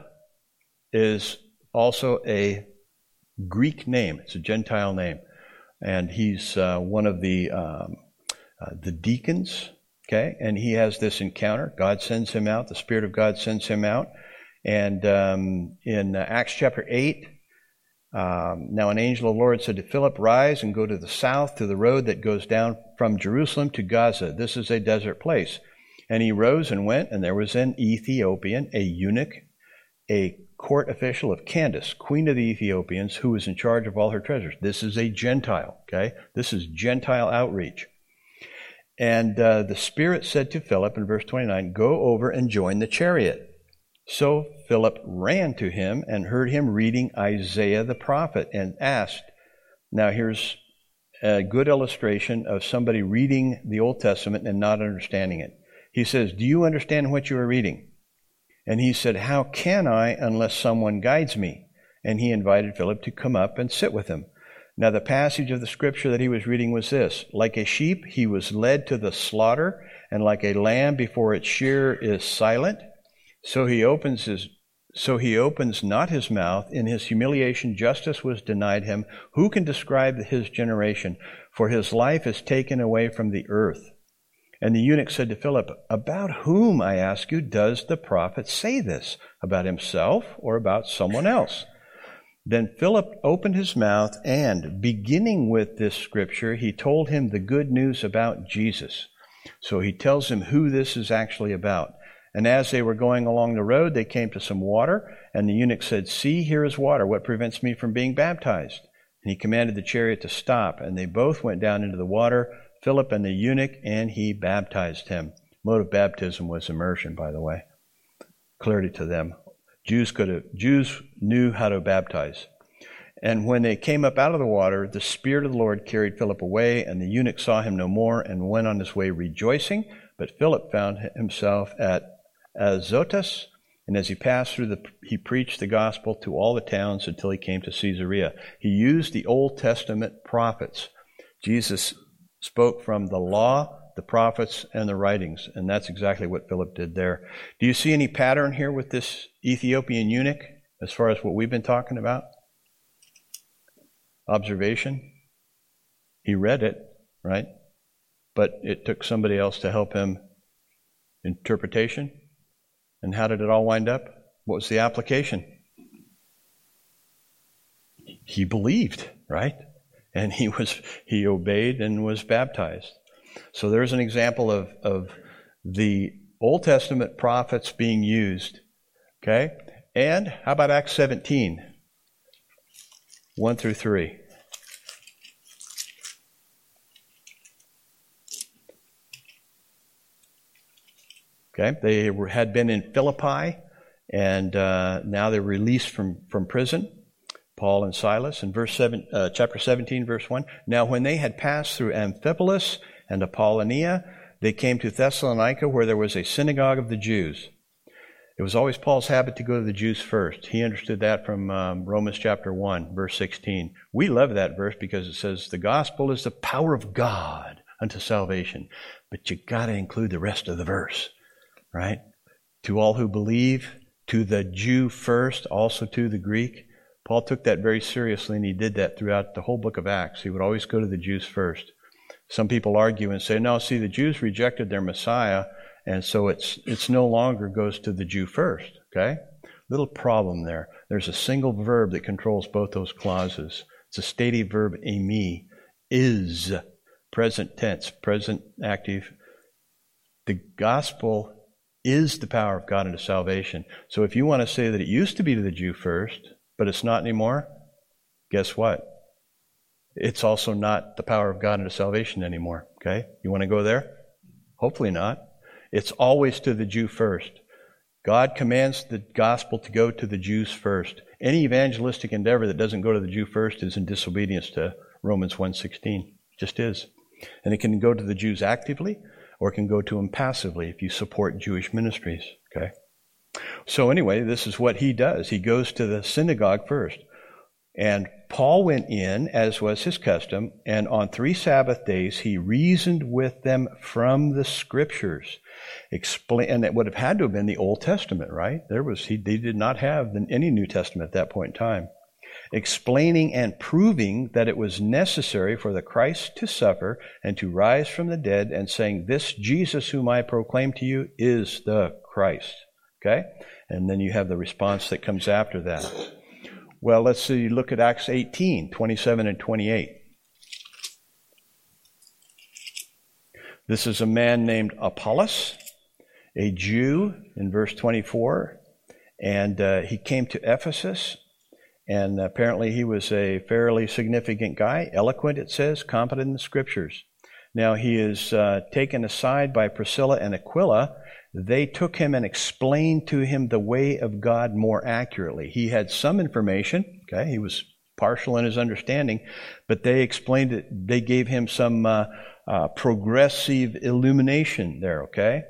is also a Greek name, it's a Gentile name, and he's uh, one of the, um, uh, the deacons. Okay, and he has this encounter. God sends him out, the Spirit of God sends him out. And um, in Acts chapter 8, um, now an angel of the Lord said to Philip, Rise and go to the south to the road that goes down from Jerusalem to Gaza. This is a desert place. And he rose and went, and there was an Ethiopian, a eunuch, a court official of Candace, queen of the Ethiopians, who was in charge of all her treasures. This is a Gentile, okay? This is Gentile outreach. And uh, the Spirit said to Philip in verse 29, Go over and join the chariot. So Philip ran to him and heard him reading Isaiah the prophet and asked, Now here's a good illustration of somebody reading the Old Testament and not understanding it. He says, Do you understand what you are reading? And he said, How can I unless someone guides me? And he invited Philip to come up and sit with him. Now, the passage of the scripture that he was reading was this Like a sheep, he was led to the slaughter, and like a lamb before its shearer is silent, so he opens his so he opens not his mouth. In his humiliation, justice was denied him. Who can describe his generation? For his life is taken away from the earth. And the eunuch said to Philip, About whom, I ask you, does the prophet say this? About himself or about someone else? Then Philip opened his mouth and, beginning with this scripture, he told him the good news about Jesus. So he tells him who this is actually about. And as they were going along the road, they came to some water, and the eunuch said, See, here is water. What prevents me from being baptized? And he commanded the chariot to stop, and they both went down into the water, Philip and the eunuch, and he baptized him. Mode of baptism was immersion, by the way. Clearly to them. Jews could have, Jews knew how to baptize. And when they came up out of the water, the Spirit of the Lord carried Philip away, and the eunuch saw him no more and went on his way rejoicing. But Philip found himself at Azotus, and as he passed through the, he preached the gospel to all the towns until he came to Caesarea. He used the Old Testament prophets. Jesus spoke from the law, the prophets, and the writings, and that's exactly what Philip did there. Do you see any pattern here with this Ethiopian eunuch as far as what we've been talking about? Observation. He read it, right? But it took somebody else to help him. Interpretation. And how did it all wind up? What was the application? He believed, right? And he was he obeyed and was baptized. So there's an example of, of the Old Testament prophets being used. Okay? And how about Acts 17? 1 through 3. Okay, they had been in Philippi, and uh, now they're released from, from prison. Paul and Silas in verse seven, uh, chapter 17, verse 1. Now, when they had passed through Amphipolis and Apollonia, they came to Thessalonica, where there was a synagogue of the Jews. It was always Paul's habit to go to the Jews first. He understood that from um, Romans chapter 1, verse 16. We love that verse because it says, The gospel is the power of God unto salvation. But you got to include the rest of the verse right? To all who believe, to the Jew first, also to the Greek. Paul took that very seriously, and he did that throughout the whole book of Acts. He would always go to the Jews first. Some people argue and say, no, see, the Jews rejected their Messiah, and so it's, it's no longer goes to the Jew first, okay? Little problem there. There's a single verb that controls both those clauses. It's a stative verb, eimi, is, present tense, present active. The gospel is the power of God into salvation. So if you want to say that it used to be to the Jew first, but it's not anymore, guess what? It's also not the power of God into salvation anymore. Okay? You want to go there? Hopefully not. It's always to the Jew first. God commands the gospel to go to the Jews first. Any evangelistic endeavor that doesn't go to the Jew first is in disobedience to Romans 1:16. Just is. And it can go to the Jews actively or it can go to them passively if you support Jewish ministries. Okay? So, anyway, this is what he does. He goes to the synagogue first. And Paul went in, as was his custom, and on three Sabbath days he reasoned with them from the scriptures. Explain, and it would have had to have been the Old Testament, right? There was he, they did not have any New Testament at that point in time explaining and proving that it was necessary for the Christ to suffer and to rise from the dead, and saying, This Jesus whom I proclaim to you is the Christ. Okay? And then you have the response that comes after that. Well, let's see, look at Acts 18, 27 and 28. This is a man named Apollos, a Jew, in verse 24, and uh, he came to Ephesus and apparently, he was a fairly significant guy, eloquent, it says, competent in the scriptures. Now he is uh, taken aside by Priscilla and Aquila. They took him and explained to him the way of God more accurately. He had some information, okay, he was partial in his understanding, but they explained it, they gave him some uh, uh, progressive illumination there, okay?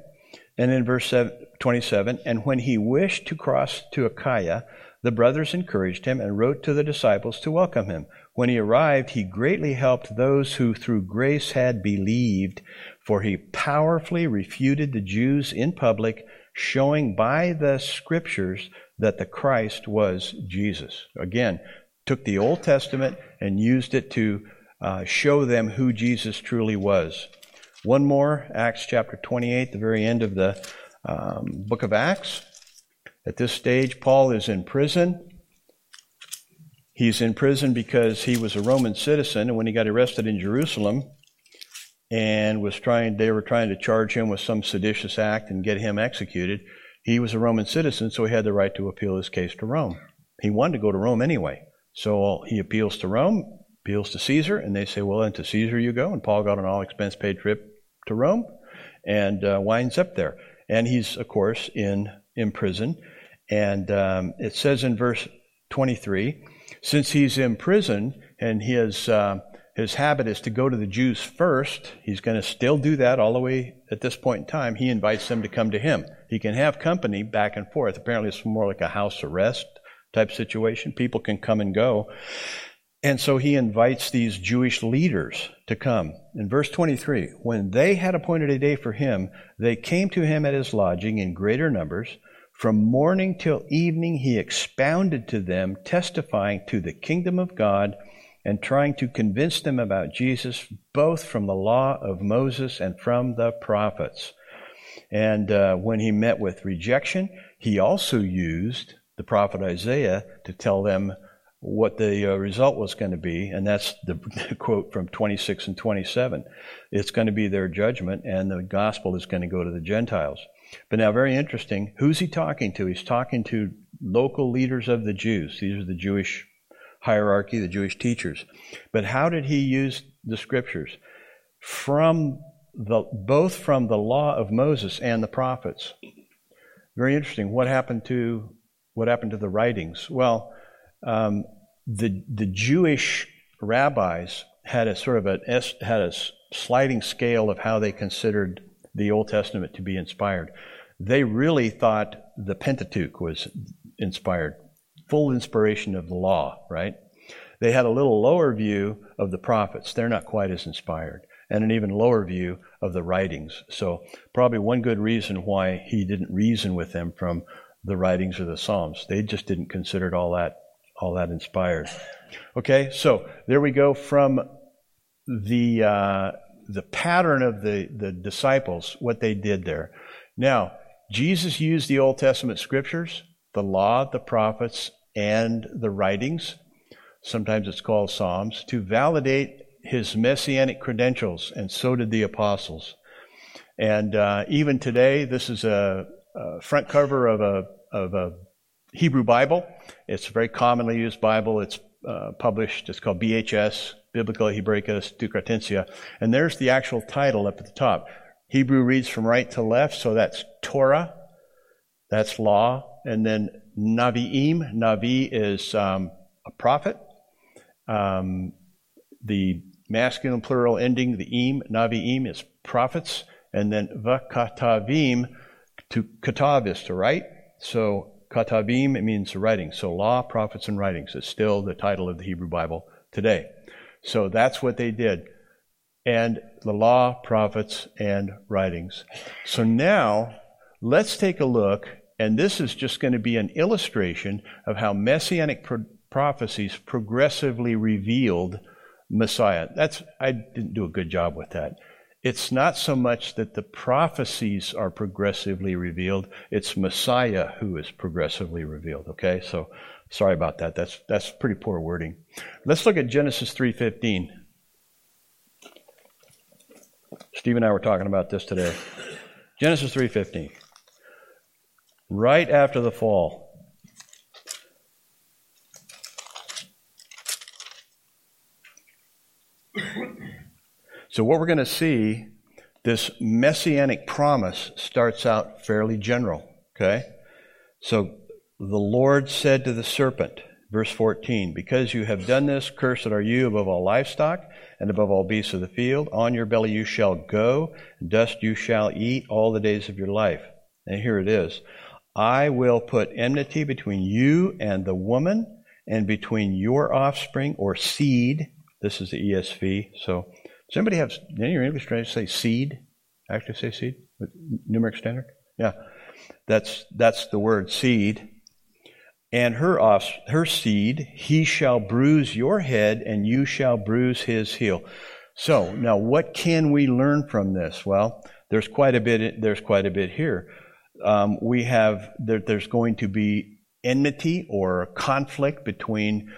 And in verse 27, and when he wished to cross to Achaia, the brothers encouraged him and wrote to the disciples to welcome him. When he arrived, he greatly helped those who through grace had believed, for he powerfully refuted the Jews in public, showing by the scriptures that the Christ was Jesus. Again, took the Old Testament and used it to uh, show them who Jesus truly was. One more, Acts chapter 28, the very end of the um, book of Acts. At this stage, Paul is in prison. He's in prison because he was a Roman citizen, and when he got arrested in Jerusalem and was trying, they were trying to charge him with some seditious act and get him executed. He was a Roman citizen, so he had the right to appeal his case to Rome. He wanted to go to Rome anyway. So he appeals to Rome, appeals to Caesar, and they say, well, then to Caesar you go. And Paul got an all expense paid trip to Rome and uh, winds up there. And he's, of course, in, in prison. And um, it says in verse 23 since he's in prison and his, uh, his habit is to go to the Jews first, he's going to still do that all the way at this point in time. He invites them to come to him. He can have company back and forth. Apparently, it's more like a house arrest type situation. People can come and go. And so he invites these Jewish leaders to come. In verse 23, when they had appointed a day for him, they came to him at his lodging in greater numbers. From morning till evening, he expounded to them, testifying to the kingdom of God and trying to convince them about Jesus, both from the law of Moses and from the prophets. And uh, when he met with rejection, he also used the prophet Isaiah to tell them what the uh, result was going to be, and that's the, *laughs* the, quote from 26 and 27. It's going to be their judgment, and the gospel is going to go to the Gentiles. But now, very interesting, who's he talking to? He's talking to local leaders of the Jews. These are the Jewish hierarchy, the Jewish teachers. But how did he use the scriptures? From the, both from the law of Moses and the prophets. Very interesting. What happened to what happened to the writings? Well, um, the the Jewish rabbis had a sort of a had a sliding scale of how they considered the Old Testament to be inspired. They really thought the Pentateuch was inspired, full inspiration of the law, right? They had a little lower view of the prophets. They're not quite as inspired. And an even lower view of the writings. So, probably one good reason why he didn't reason with them from the writings of the Psalms. They just didn't consider it all that all that inspired. Okay, so there we go from the uh, the pattern of the the disciples, what they did there. Now, Jesus used the Old Testament scriptures, the law, the prophets, and the writings. Sometimes it's called Psalms to validate his messianic credentials, and so did the apostles. And uh, even today, this is a, a front cover of a of a Hebrew Bible. It's a very commonly used Bible. It's uh, published. It's called BHS, Biblia Hebraica Stuttgartensia. And there's the actual title up at the top. Hebrew reads from right to left, so that's Torah, that's law, and then Naviim. Navi is um, a prophet. Um, the masculine plural ending, the im, Naviim, is prophets, and then Vakatavim, to katav is to write. So katavim, it means writing. So law, prophets, and writings is still the title of the Hebrew Bible today. So that's what they did. And the law, prophets, and writings. So now let's take a look, and this is just going to be an illustration of how messianic pro- prophecies progressively revealed Messiah. That's I didn't do a good job with that it's not so much that the prophecies are progressively revealed, it's Messiah who is progressively revealed, okay? So sorry about that. That's that's pretty poor wording. Let's look at Genesis 3:15. Steve and I were talking about this today. Genesis 3:15. Right after the fall, So, what we're going to see, this messianic promise starts out fairly general. Okay? So, the Lord said to the serpent, verse 14, Because you have done this, cursed are you above all livestock and above all beasts of the field. On your belly you shall go, and dust you shall eat all the days of your life. And here it is I will put enmity between you and the woman, and between your offspring or seed. This is the ESV. So, does anybody have any your English translations say seed? Actually, say seed with New American Standard. Yeah, that's that's the word seed. And her off, her seed, he shall bruise your head, and you shall bruise his heel. So now, what can we learn from this? Well, there's quite a bit. There's quite a bit here. Um, we have there, there's going to be enmity or conflict between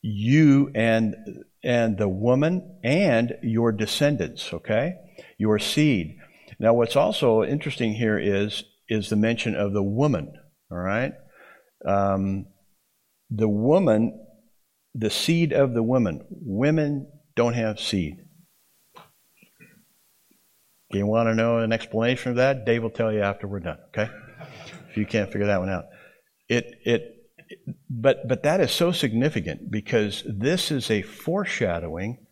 you and and the woman and your descendants. Okay, your seed. Now, what's also interesting here is is the mention of the woman. All right, um, the woman, the seed of the woman. Women don't have seed. You want to know an explanation of that? Dave will tell you after we're done. Okay, if you can't figure that one out, it it. But but that is so significant because this is a foreshadowing,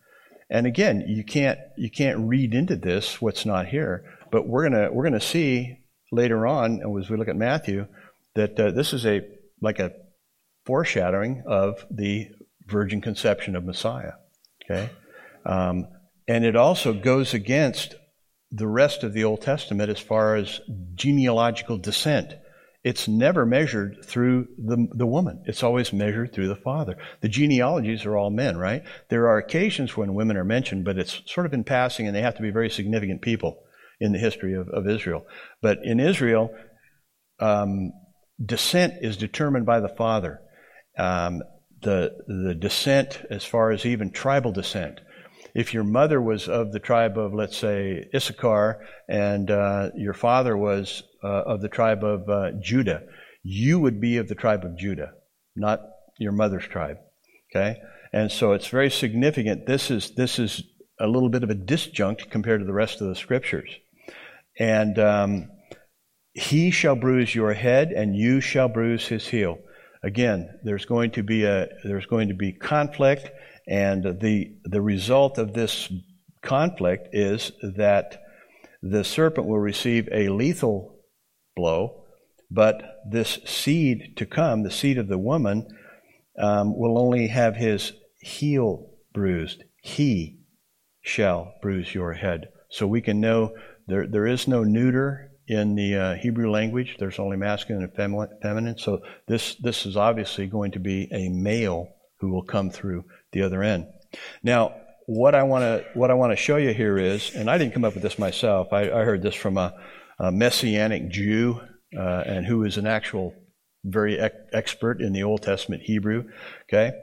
and again, you can't you can't read into this what's not here. But we're gonna we're gonna see later on, as we look at Matthew, that uh, this is a like a foreshadowing of the virgin conception of Messiah. Okay, um, and it also goes against the rest of the Old Testament as far as genealogical descent. It's never measured through the, the woman. It's always measured through the father. The genealogies are all men, right? There are occasions when women are mentioned, but it's sort of in passing and they have to be very significant people in the history of, of Israel. But in Israel, um, descent is determined by the father. Um, the, the descent, as far as even tribal descent, if your mother was of the tribe of, let's say, Issachar, and uh, your father was uh, of the tribe of uh, Judah, you would be of the tribe of Judah, not your mother's tribe. Okay, and so it's very significant. This is this is a little bit of a disjunct compared to the rest of the scriptures, and um, he shall bruise your head, and you shall bruise his heel. Again, there's going to be a there's going to be conflict and the, the result of this conflict is that the serpent will receive a lethal blow, but this seed to come, the seed of the woman, um, will only have his heel bruised. He shall bruise your head. So we can know there, there is no neuter in the uh, Hebrew language. There's only masculine and feminine. So this, this is obviously going to be a male who will come through the other end. Now, what I want to what I want to show you here is, and I didn't come up with this myself. I, I heard this from a, a messianic Jew, uh, and who is an actual very ec- expert in the Old Testament Hebrew. Okay,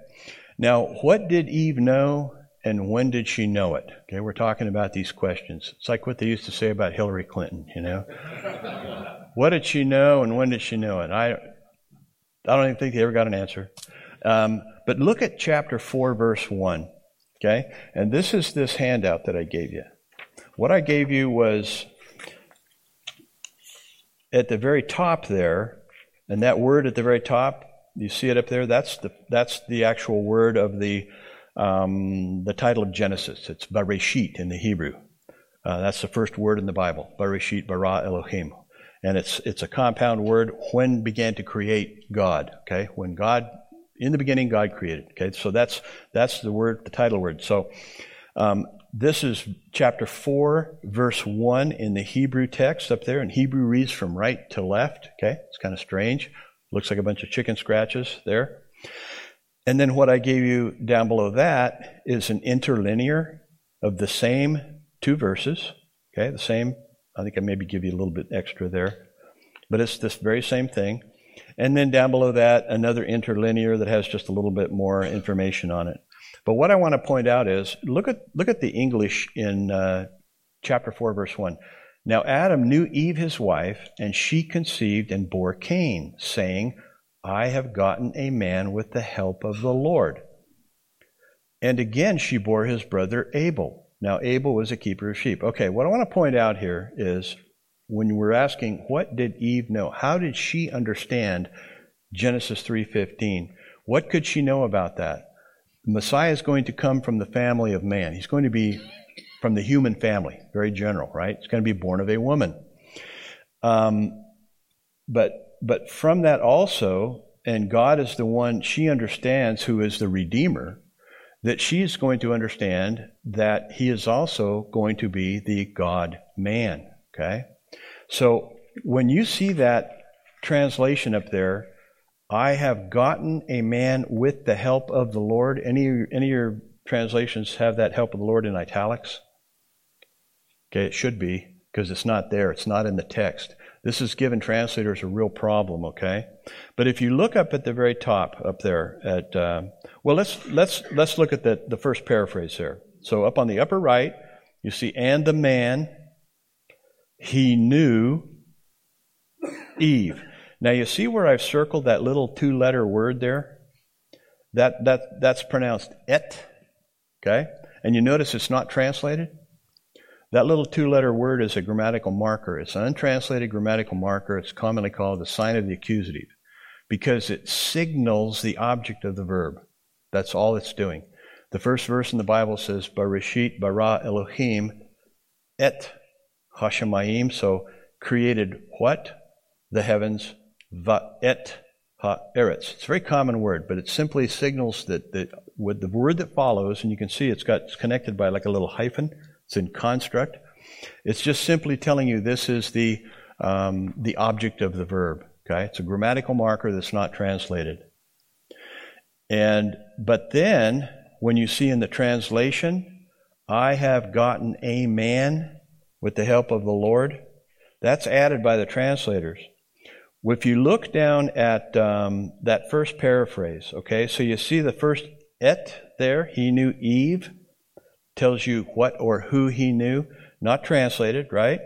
now what did Eve know, and when did she know it? Okay, we're talking about these questions. It's like what they used to say about Hillary Clinton. You know, *laughs* what did she know, and when did she know it? I I don't even think they ever got an answer. Um, but look at chapter 4, verse 1. Okay? And this is this handout that I gave you. What I gave you was at the very top there, and that word at the very top, you see it up there? That's the, that's the actual word of the, um, the title of Genesis. It's Bereshit in the Hebrew. Uh, that's the first word in the Bible. Bereshit, bara Elohim. And it's, it's a compound word. When began to create God. Okay? When God in the beginning, God created. Okay, so that's that's the word, the title word. So um, this is chapter four, verse one in the Hebrew text up there, and Hebrew reads from right to left. Okay, it's kind of strange. Looks like a bunch of chicken scratches there. And then what I gave you down below that is an interlinear of the same two verses. Okay, the same. I think I maybe give you a little bit extra there, but it's this very same thing. And then down below that, another interlinear that has just a little bit more information on it. But what I want to point out is look at, look at the English in uh, chapter 4, verse 1. Now Adam knew Eve his wife, and she conceived and bore Cain, saying, I have gotten a man with the help of the Lord. And again she bore his brother Abel. Now, Abel was a keeper of sheep. Okay, what I want to point out here is when we're asking what did Eve know? How did she understand Genesis 3:15? What could she know about that? The Messiah is going to come from the family of man. He's going to be from the human family, very general, right? He's going to be born of a woman. Um, but but from that also, and God is the one she understands who is the Redeemer, that she is going to understand that He is also going to be the God man. Okay? So when you see that translation up there, I have gotten a man with the help of the Lord. Any, any of your translations have that help of the Lord in italics? Okay, it should be because it's not there. It's not in the text. This is giving translators a real problem, okay? But if you look up at the very top up there at, uh, well, let's, let's, let's look at the, the first paraphrase there. So up on the upper right, you see, and the man, he knew Eve. Now you see where I've circled that little two letter word there? That, that, that's pronounced et, okay? And you notice it's not translated? That little two letter word is a grammatical marker. It's an untranslated grammatical marker. It's commonly called the sign of the accusative because it signals the object of the verb. That's all it's doing. The first verse in the Bible says, Bereshit bara Elohim et hashemayim. So created what? The heavens. Va et ha-eretz. It's a very common word, but it simply signals that, that with the word that follows, and you can see it's got it's connected by like a little hyphen. It's in construct. It's just simply telling you this is the, um, the object of the verb. Okay? It's a grammatical marker that's not translated. And, but then, when you see in the translation, I have gotten a man with the help of the Lord, that's added by the translators. If you look down at um, that first paraphrase, okay, so you see the first et there, he knew Eve tells you what or who he knew, not translated, right?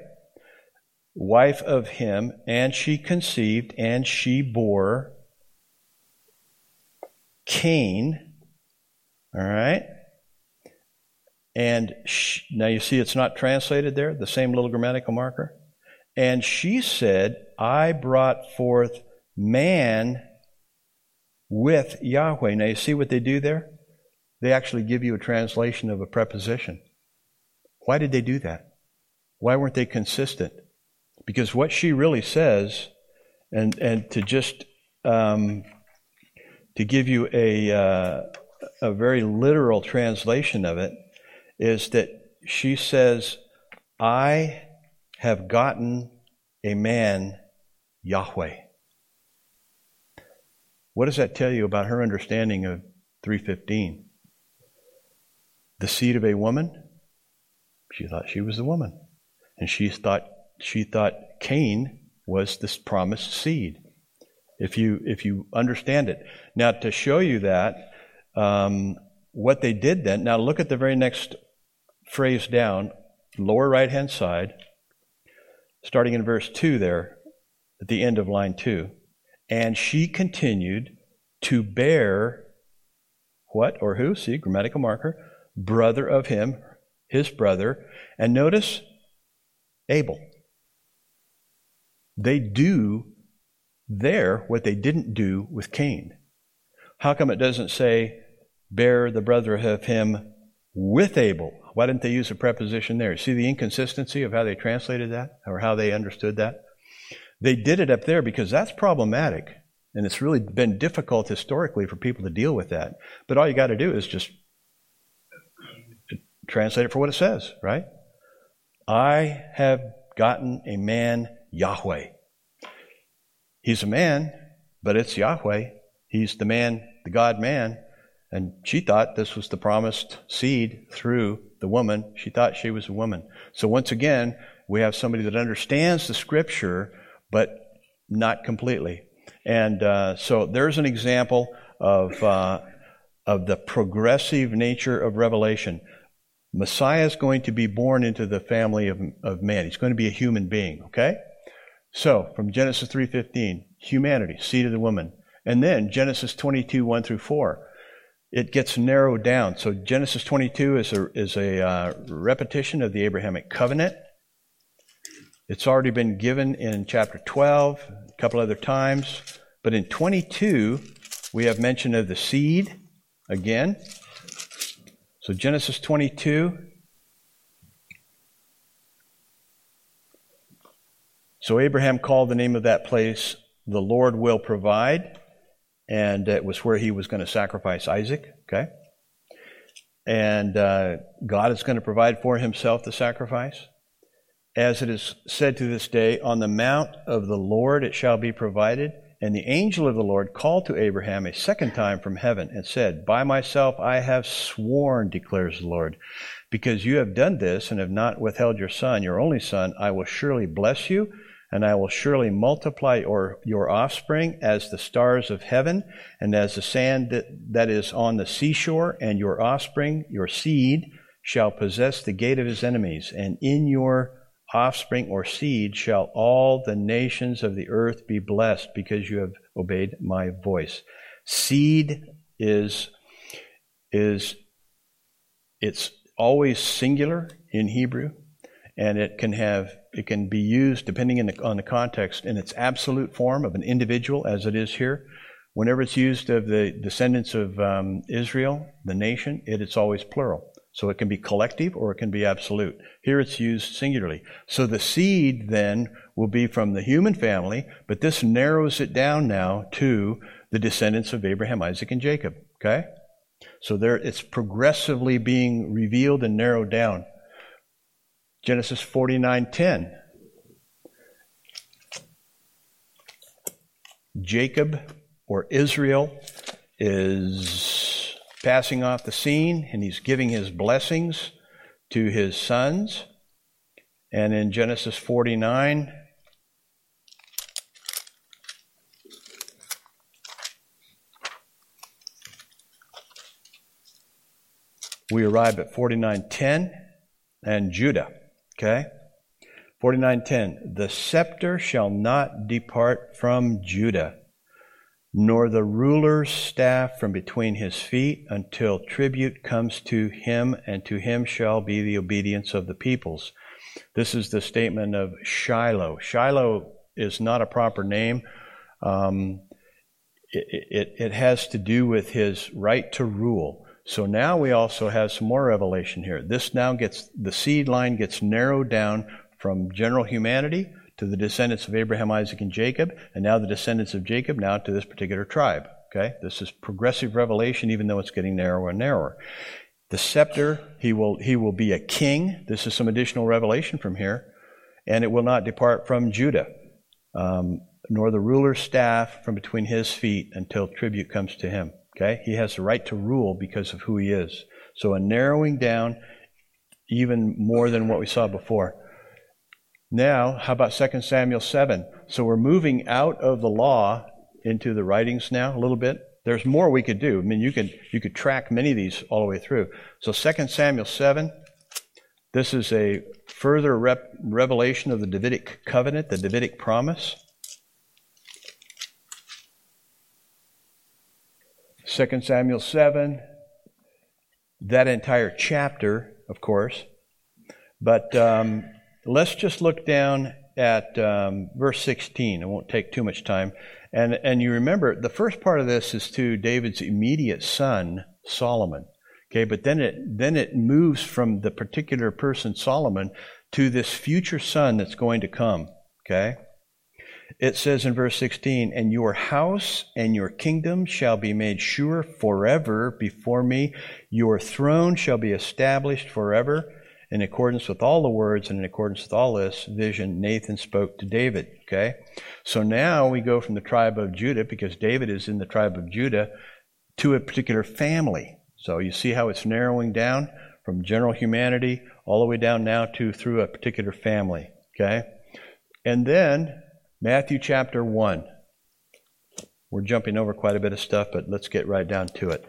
Wife of him, and she conceived, and she bore Cain. All right? And she, now you see it's not translated there, the same little grammatical marker. And she said, I brought forth man with Yahweh. Now you see what they do there? they actually give you a translation of a preposition. Why did they do that? Why weren't they consistent? Because what she really says, and, and to just um, to give you a, uh, a very literal translation of it, is that she says, I have gotten a man, Yahweh. What does that tell you about her understanding of 315? the seed of a woman? She thought she was the woman. And she thought she thought Cain was this promised seed. If you if you understand it. Now to show you that, um, what they did then, now look at the very next phrase down, lower right hand side, starting in verse 2 there, at the end of line 2. And she continued to bear what or who? See, grammatical marker brother of him, his brother. And notice Abel. They do there what they didn't do with Cain. How come it doesn't say, bear the brother of him with Abel? Why didn't they use a preposition there? See the inconsistency of how they translated that or how they understood that? They did it up there because that's problematic. And it's really been difficult historically for people to deal with that. But all you got to do is just translate it for what it says, right? I have gotten a man, Yahweh. He's a man, but it's Yahweh. He's the man, the God man. And she thought this was the promised seed through the woman. She thought she was a woman. So once again, we have somebody that understands the scripture, but not completely. And uh, so there's an example of, uh, of the progressive nature of revelation. Messiah is going to be born into the family of, of man. He's going to be a human being, okay? So, from Genesis 3.15, humanity, seed of the woman. And then Genesis 22, 1 through 4. It gets narrowed down. So Genesis 22 is a, is a uh, repetition of the Abrahamic covenant. It's already been given in chapter 12, a couple other times. But in 22, we have mention of the seed again. So Genesis 22. So Abraham called the name of that place, the Lord will provide and it was where he was going to sacrifice Isaac. Okay, and uh, God is going to provide for himself the sacrifice. As it is said to this day, on the mount of the Lord it shall be provided. And the angel of the Lord called to Abraham a second time from heaven and said, By myself I have sworn, declares the Lord, because you have done this and have not withheld your son, your only son, I will surely bless you and I will surely multiply your, your offspring as the stars of heaven and as the sand that, that is on the seashore, and your offspring, your seed, shall possess the gate of his enemies, and in your offspring or seed shall all the nations of the earth be blessed because you have obeyed my voice. Seed is, is, it's always singular in Hebrew and it can have it can be used depending the, on the context in its absolute form of an individual as it is here. Whenever it's used of the descendants of um, israel the nation it, it's always plural. So it can be collective or it can be absolute. Here it's used singularly. So the seed then will be from the human family but this narrows it down now to the descendants of abraham isaac and jacob. Okay? So there it's progressively being revealed and narrowed down Genesis 49:10. Jacob or Israel is passing off the scene and he's giving his blessings to his sons. And in Genesis 49, we arrive at 49:10 and Judah. Okay? 49:10 The scepter shall not depart from Judah nor the ruler's staff from between his feet until tribute comes to him and to him shall be the obedience of the peoples. This is the statement of Shiloh. Shiloh is not a proper name. Um, it, it, it has to do with his right to rule. So now we also have some more revelation here. This now gets, the seed line gets narrowed down from general humanity to the descendants of Abraham, Isaac, and Jacob, and now the descendants of Jacob now to this particular tribe. Okay? This is progressive revelation, even though it's getting narrower and narrower. The scepter, he will, he will be a king. This is some additional revelation from here. And it will not depart from Judah, um, nor the ruler's staff from between his feet until tribute comes to him. Okay? He has the right to rule because of who he is. So a narrowing down even more than what we saw before. Now, how about 2 Samuel 7? So we're moving out of the law into the writings now a little bit. There's more we could do. I mean, you could you could track many of these all the way through. So 2 Samuel 7, this is a further rep- revelation of the Davidic covenant, the Davidic promise. 2 Samuel 7, that entire chapter, of course. But um, let's just look down at um, verse 16. It won't take too much time. And, and you remember, the first part of this is to David's immediate son, Solomon. Okay, but then it, then it moves from the particular person, Solomon, to this future son that's going to come. Okay? It says in verse 16, And your house and your kingdom shall be made sure forever before me. Your throne shall be established forever. In accordance with all the words and in accordance with all this vision, Nathan spoke to David. Okay? So now we go from the tribe of Judah, because David is in the tribe of Judah, to a particular family. So you see how it's narrowing down from general humanity all the way down now to through a particular family. Okay? And then Matthew chapter 1. We're jumping over quite a bit of stuff, but let's get right down to it.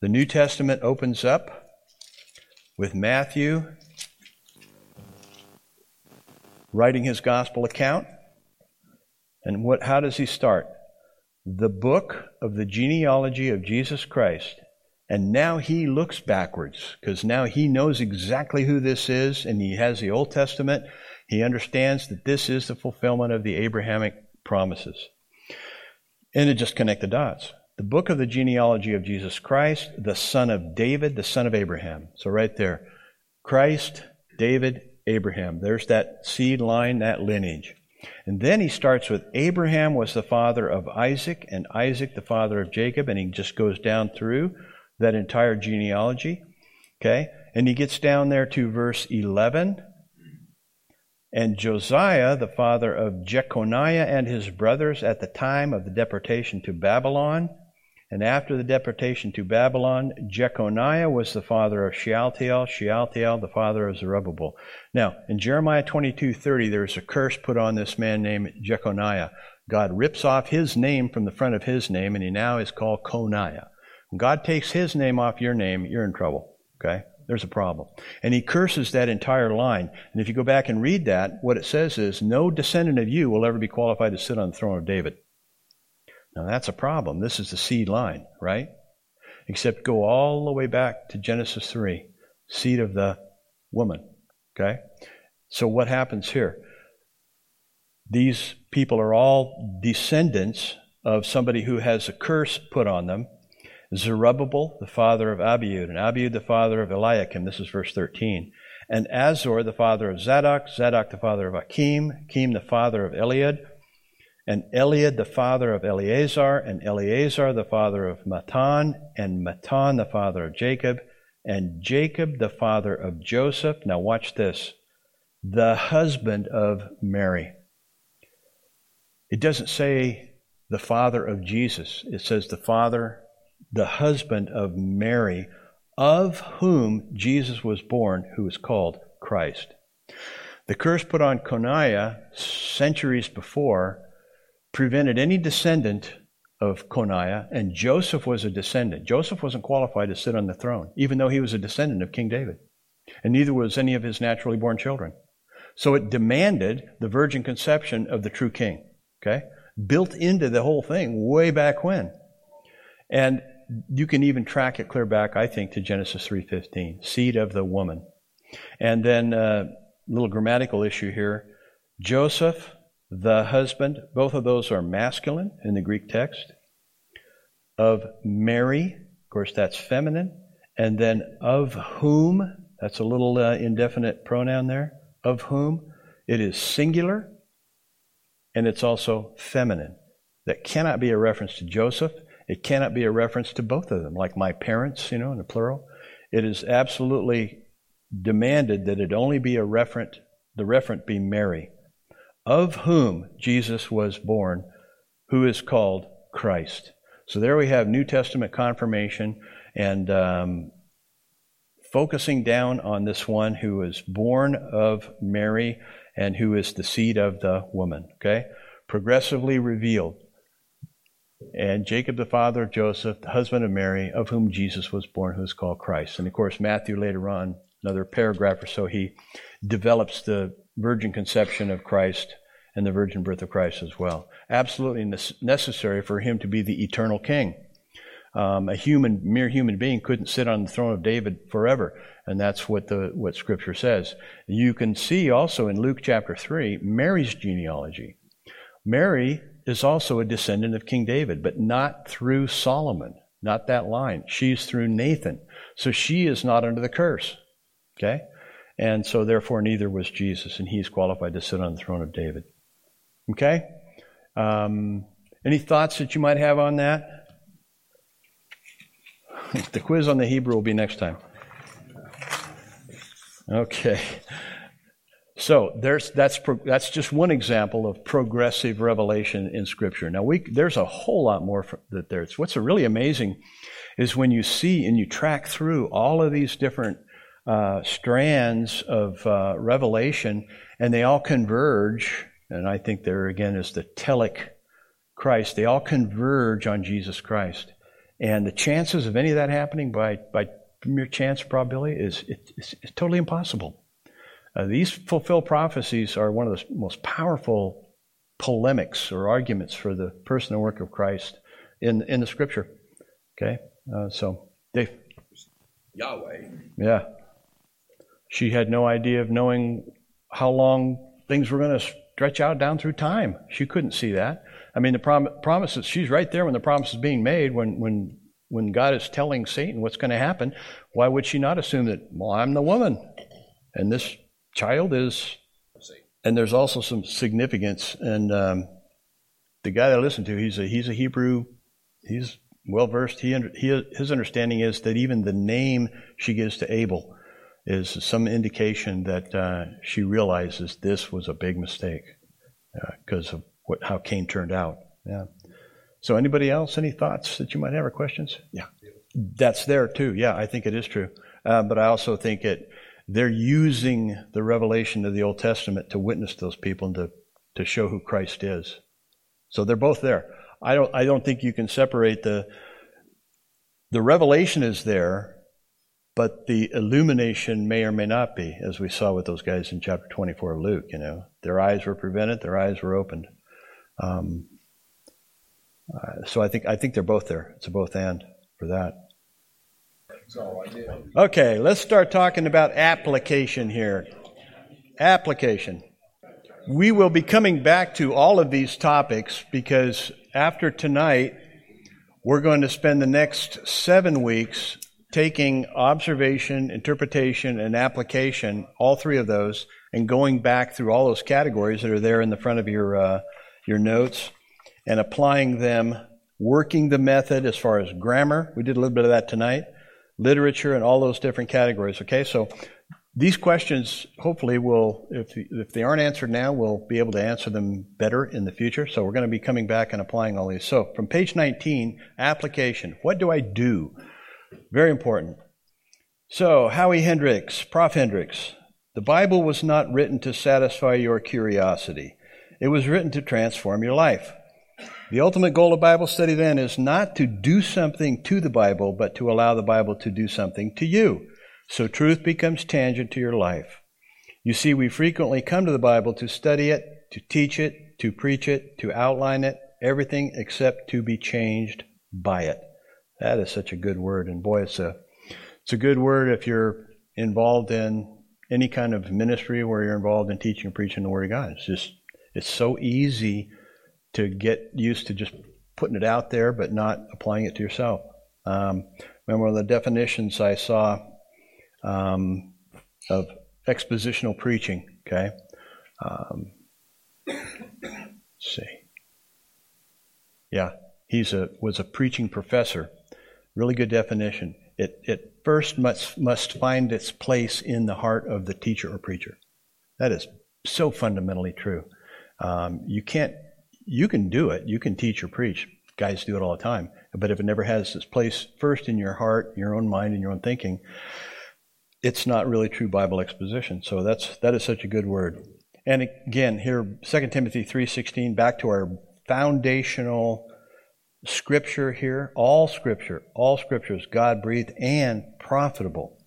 The New Testament opens up with Matthew writing his gospel account. And what, how does he start? The book of the genealogy of Jesus Christ, And now he looks backwards because now he knows exactly who this is and he has the Old Testament. He understands that this is the fulfillment of the Abrahamic promises. And to just connect the dots. The book of the genealogy of Jesus Christ, the son of David, the son of Abraham. So right there. Christ, David, Abraham. There's that seed line, that lineage. And then he starts with Abraham was the father of Isaac, and Isaac the father of Jacob, and he just goes down through that entire genealogy. Okay? And he gets down there to verse 11. And Josiah, the father of Jeconiah and his brothers at the time of the deportation to Babylon. And after the deportation to Babylon, Jeconiah was the father of Shealtiel, Shealtiel the father of Zerubbabel. Now, in Jeremiah 22:30, there's a curse put on this man named Jeconiah. God rips off his name from the front of his name, and he now is called Coniah. When God takes his name off your name, you're in trouble. Okay? There's a problem. And he curses that entire line. And if you go back and read that, what it says is, no descendant of you will ever be qualified to sit on the throne of David. Now that's a problem. This is the seed line, right? Except go all the way back to Genesis 3, seed of the woman. Okay? So what happens here? These people are all descendants of somebody who has a curse put on them Zerubbabel, the father of Abiud, and Abiud, the father of Eliakim. This is verse 13. And Azor, the father of Zadok, Zadok, the father of Achim, Achim, the father of Eliud, and Eliud, the father of Eleazar, and Eleazar, the father of Matthan, and Matthan, the father of Jacob, and Jacob, the father of Joseph. Now, watch this the husband of Mary. It doesn't say the father of Jesus, it says the father the husband of Mary, of whom Jesus was born, who is called Christ. The curse put on Coniah centuries before prevented any descendant of Coniah, and Joseph was a descendant. Joseph wasn't qualified to sit on the throne, even though he was a descendant of King David, and neither was any of his naturally born children. So it demanded the virgin conception of the true king, okay? Built into the whole thing way back when. And you can even track it clear back, I think, to Genesis 3.15, seed of the woman. And then a uh, little grammatical issue here. Joseph, the husband, both of those are masculine in the Greek text. Of Mary, of course, that's feminine. And then of whom, that's a little uh, indefinite pronoun there. Of whom, it is singular and it's also feminine. That cannot be a reference to Joseph. It cannot be a reference to both of them, like my parents, you know, in the plural. It is absolutely demanded that it only be a referent, the referent be Mary, of whom Jesus was born, who is called Christ. So there we have New Testament confirmation and um, focusing down on this one who is born of Mary and who is the seed of the woman. Okay? Progressively revealed and Jacob, the father of Joseph, the husband of Mary, of whom Jesus was born, who is called Christ. And of course, Matthew later on, another paragraph or so, he develops the virgin conception of Christ and the virgin birth of Christ as well. Absolutely necessary for him to be the eternal king. Um, a human, mere human being, couldn't sit on the throne of David forever, and that's what the what Scripture says. You can see also in Luke chapter three Mary's genealogy. Mary is also a descendant of King David, but not through Solomon, not that line. She's through Nathan. So she is not under the curse. Okay? And so therefore neither was Jesus, and he's qualified to sit on the throne of David. Okay? Um, any thoughts that you might have on that? *laughs* the quiz on the Hebrew will be next time. Okay. So there's, that's, that's just one example of progressive revelation in Scripture. Now, we, there's a whole lot more that there's. What's really amazing is when you see and you track through all of these different uh, strands of uh, revelation, and they all converge, and I think there again is the telic Christ, they all converge on Jesus Christ. And the chances of any of that happening by, by mere chance probability is it's, it's totally impossible. Uh, these fulfilled prophecies are one of the most powerful polemics or arguments for the person and work of Christ in, in the scripture. Okay? Uh, so They, Yahweh. yeah. She had no idea of knowing how long things were going to stretch out down through time. She couldn't see that. I mean, the prom- promises, she's right there when the promise is being made, when, when, when God is telling Satan what's going to happen. Why would she not assume that, well, I'm the woman and this child is. And there's also some significance. And um, the guy that I listened to, he's a, he's a Hebrew, he's well versed. He, he, his understanding is that even the name she gives to Abel is some indication that uh, she realizes this was a big mistake because uh, of what, how Cain turned out. Yeah. So, anybody else? Any thoughts that you might have or questions? Yeah, that's there too. Yeah, I think it is true. Uh, but I also think it they're using the revelation of the Old Testament to witness those people and to, to show who Christ is. So they're both there. I don't I don't think you can separate the the revelation is there, but the illumination may or may not be, as we saw with those guys in chapter 24 of Luke. You know, their eyes were prevented, their eyes were opened. Um, uh, so I think I think they're both there. It's a both and for that. Okay, let's start talking about application here. Application. We will be coming back to all of these topics because after tonight, we're going to spend the next seven weeks taking observation, interpretation, and application, all three of those, and going back through all those categories that are there in the front of your, uh, your notes and applying them, working the method as far as grammar. We did a little bit of that tonight literature, and all those different categories. Okay, so these questions hopefully will, if, if they aren't answered now, we'll be able to answer them better in the future. So we're going to be coming back and applying all these. So from page 19, application. What do I do? Very important. So, Howie Hendricks, Prof. Hendricks, the Bible was not written to satisfy your curiosity. It was written to transform your life. The ultimate goal of Bible study then is not to do something to the Bible, but to allow the Bible to do something to you. So truth becomes tangent to your life. You see, we frequently come to the Bible to study it, to teach it, to preach it, to outline it, everything except to be changed by it. That is such a good word. And boy, it's a, it's a good word if you're involved in any kind of ministry where you're involved in teaching and preaching the Word of God. It's just, it's so easy to get used to just putting it out there but not applying it to yourself. Um, remember one of the definitions I saw um, of expositional preaching, okay? Um, see. Yeah, he's a was a preaching professor. Really good definition. It it first must must find its place in the heart of the teacher or preacher. That is so fundamentally true. Um, you can't you can do it. You can teach or preach. Guys do it all the time. But if it never has its place first in your heart, your own mind, and your own thinking, it's not really true Bible exposition. So that's that is such a good word. And again, here 2 Timothy 3:16 back to our foundational scripture here, all scripture, all scripture is God breathed and profitable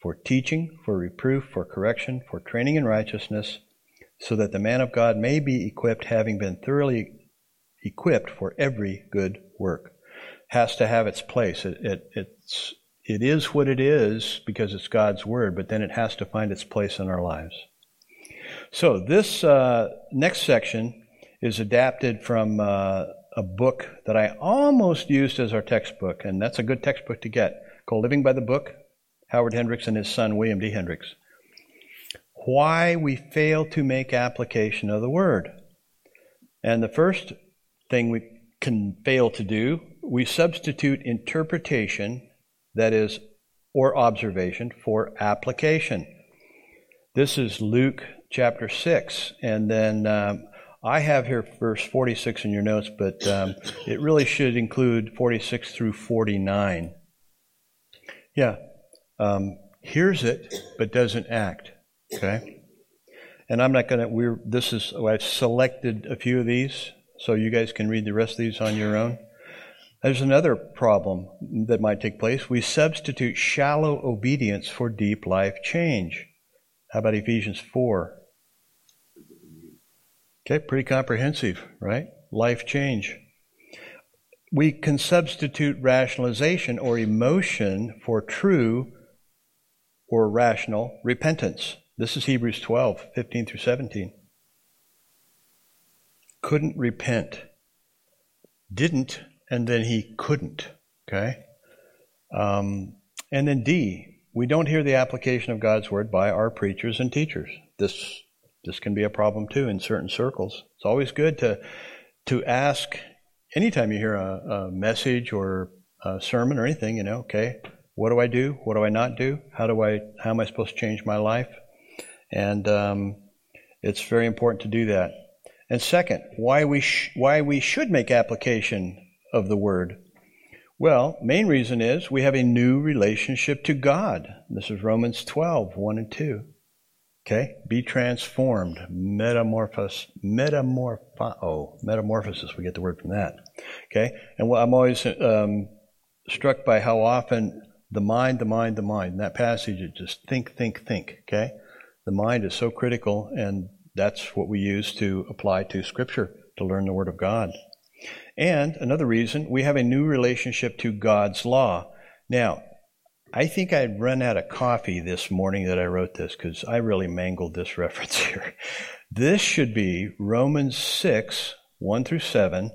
for teaching, for reproof, for correction, for training in righteousness, so that the man of God may be equipped, having been thoroughly equipped for every good work. Has to have its place. It, it, it's, it is what it is because it's God's word, but then it has to find its place in our lives. So this uh, next section is adapted from uh, a book that I almost used as our textbook, and that's a good textbook to get, called Living by the Book, Howard Hendricks and his son William D. Hendricks why we fail to make application of the word. And the first thing we can fail to do, we substitute interpretation, that is, or observation, for application. This is Luke chapter 6. And then um, I have here verse 46 in your notes, but um, it really should include 46 through 49. Yeah. Um, hears it, but doesn't act. Okay? And I'm not going to, we're, this is, oh, I've selected a few of these, so you guys can read the rest of these on your own. There's another problem that might take place. We substitute shallow obedience for deep life change. How about Ephesians 4? Okay, pretty comprehensive, right? Life change. we can substitute rationalization or emotion for true or rational repentance. This is Hebrews 12, 15 through 17. Couldn't repent. Didn't, and then he couldn't. Okay? Um, and then D, we don't hear the application of God's word by our preachers and teachers. This this can be a problem too in certain circles. It's always good to to ask anytime you hear a, a message or a sermon or anything, you know, okay, what do I do? What do I not do? How do I how am I supposed to change my life? And um, it's very important to do that. And second, why we sh- why we should make application of the word. Well, main reason is we have a new relationship to God. This is Romans 12, 1 and 2. Okay? Be transformed. Metamorphos, metamorpho, oh, metamorphosis. We get the word from that. Okay? And I'm always um, struck by how often the mind, the mind, the mind. In that passage, it just think, think, think. Okay? The mind is so critical, and that's what we use to apply to Scripture to learn the Word of God. And another reason, we have a new relationship to God's law. Now, I think I'd run out of coffee this morning that I wrote this because I really mangled this *laughs* reference here. This should be Romans 6, 1 through 7,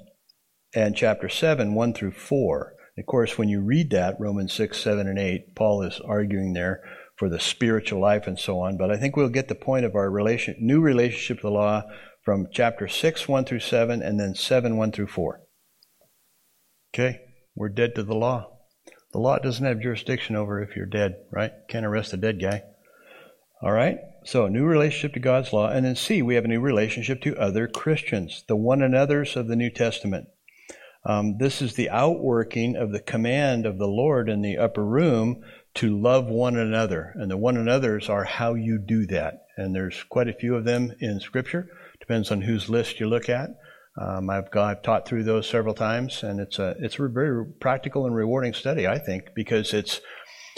and chapter 7, 1 through 4. Of course, when you read that, Romans 6, 7, and 8, Paul is arguing there for the spiritual life and so on. But I think we'll get the point of our relation, new relationship to the law from chapter 6, 1 through 7, and then 7, 1 through 4. Okay, we're dead to the law. The law doesn't have jurisdiction over if you're dead, right? Can't arrest a dead guy. All right? So, a new relationship to God's law. And then C, we have a new relationship to other Christians, the one another's of the New Testament. Um, this is the outworking of the command of the Lord in the upper room to love one another. And the one another's are how you do that. And there's quite a few of them in Scripture. Depends on whose list you look at. Um, I've, I've taught through those several times, and it's a it's a very practical and rewarding study, I think, because it's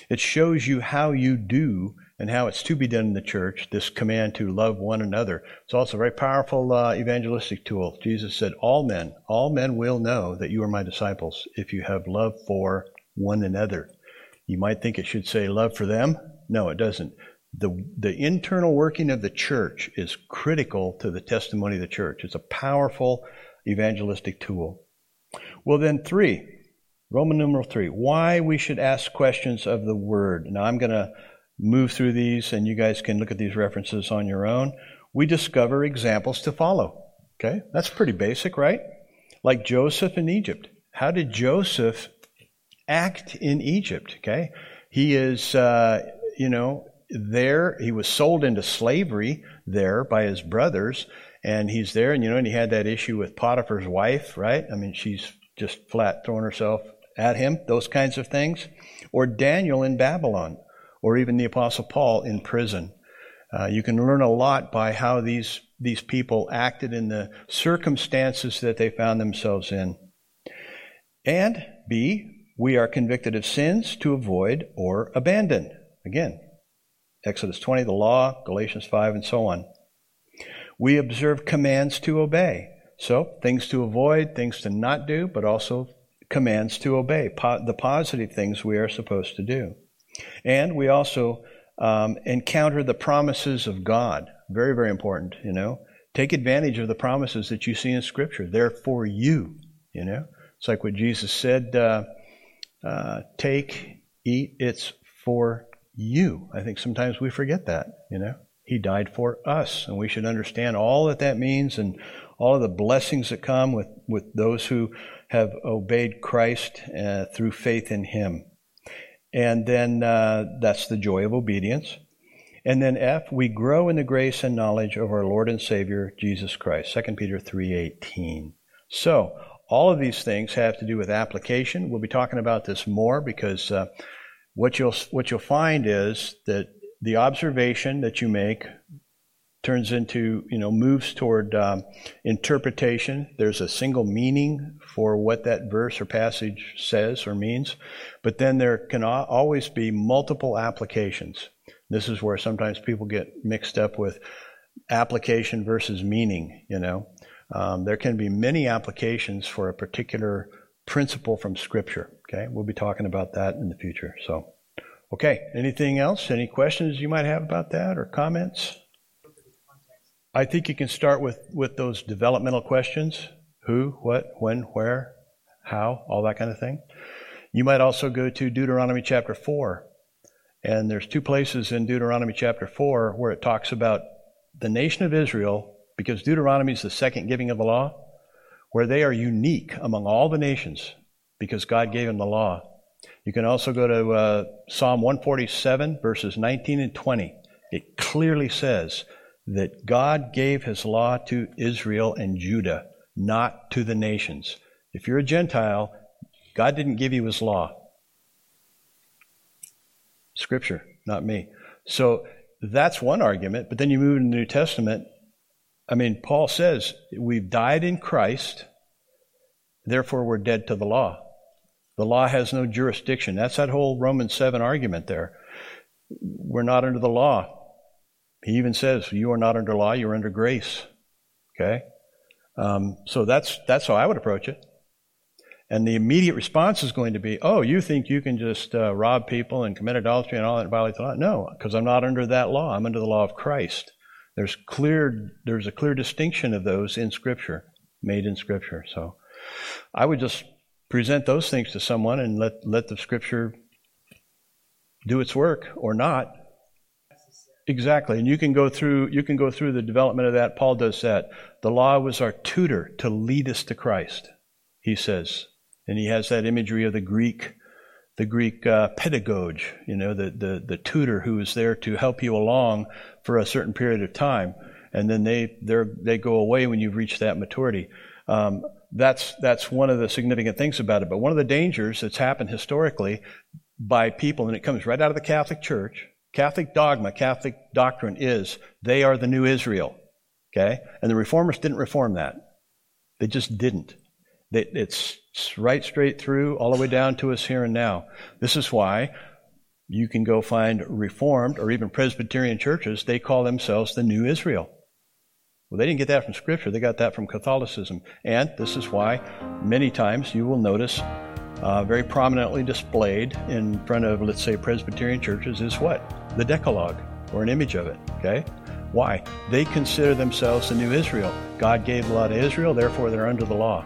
it shows you how you do and how it's to be done in the church. This command to love one another. It's also a very powerful uh, evangelistic tool. Jesus said, "All men, all men will know that you are my disciples if you have love for one another." You might think it should say love for them. No, it doesn't the, the internal working of the church is critical to the testimony of the church. It's a powerful evangelistic tool. Well, then, three, Roman numeral three, why we should ask questions of the word. Now, I'm going to move through these, and you guys can look at these references on your own. We discover examples to follow. Okay? That's pretty basic, right? Like Joseph in Egypt. How did Joseph act in Egypt? Okay? He is, uh, you know, there. He was sold into slavery there by his brothers, and he's there, and you know, and he had that issue with Potiphar's wife, right? I mean, she's just flat throwing herself at him, those kinds of things. Or Daniel in Babylon, or even the Apostle Paul in prison. Uh, you can learn a lot by how these these people acted in the circumstances that they found themselves in. And B, we are convicted of sins to avoid or abandon. Again, Exodus 20, the law, Galatians 5, and so on. We observe commands to obey. So, things to avoid, things to not do, but also commands to obey, po- the positive things we are supposed to do. And we also um, encounter the promises of God. Very, very important, you know. Take advantage of the promises that you see in Scripture. They're for you, you know. It's like what Jesus said uh, uh, take, eat, it's for you. I think sometimes we forget that, you know. He died for us, and we should understand all that that means and all of the blessings that come with, with those who have obeyed Christ uh, through faith in Him. And then uh, that's the joy of obedience. And then F, we grow in the grace and knowledge of our Lord and Savior Jesus Christ. 2 Peter 3:18. So, all of these things have to do with application. We'll be talking about this more because uh, what you'll what you'll find is that the observation that you make turns into you know moves toward um, interpretation. There's a single meaning for what that verse or passage says or means but then there can always be multiple applications. This is where sometimes people get mixed up with application versus meaning you know um, there can be many applications for a particular principle from Scripture. Okay, we'll be talking about that in the future. So, okay, anything else? Any questions you might have about that or comments? I think you can start with, with those developmental questions who, what, when, where, how, all that kind of thing. You might also go to Deuteronomy chapter 4. And there's two places in Deuteronomy chapter 4 where it talks about the nation of Israel, because Deuteronomy is the second giving of the law, where they are unique among all the nations because God gave them the law. You can also go to uh, Psalm 147, verses 19 and 20. It clearly says that God gave his law to Israel and Judah, not to the nations. If you're a Gentile, God didn't give you his law. Scripture, not me. So that's one argument, but then you move into the New Testament. I mean, Paul says we've died in Christ, therefore we're dead to the law. The law has no jurisdiction. That's that whole Romans 7 argument there. We're not under the law. He even says, You are not under law, you're under grace. Okay? Um, so that's, that's how I would approach it. And the immediate response is going to be, oh, you think you can just uh, rob people and commit adultery and all that and violate the law? No, because I'm not under that law. I'm under the law of Christ. There's clear, there's a clear distinction of those in Scripture, made in Scripture. So I would just present those things to someone and let, let the Scripture do its work or not. Exactly. And you can go through you can go through the development of that. Paul does that. The law was our tutor to lead us to Christ, he says. And he has that imagery of the Greek, the Greek uh, pedagogue, you know, the, the, the tutor who is there to help you along for a certain period of time. And then they, they they go away when you've reached that maturity. Um, that's, that's one of the significant things about it. But one of the dangers that's happened historically by people, and it comes right out of the Catholic Church, Catholic dogma, Catholic doctrine is they are the new Israel. Okay? And the reformers didn't reform that. They just didn't. It's right straight through, all the way down to us here and now. This is why you can go find Reformed or even Presbyterian churches, they call themselves the New Israel. Well, they didn't get that from Scripture, they got that from Catholicism. And this is why many times you will notice uh, very prominently displayed in front of, let's say, Presbyterian churches is what? The Decalogue, or an image of it, okay? Why? They consider themselves the new Israel. God gave the law to Israel, therefore they're under the law.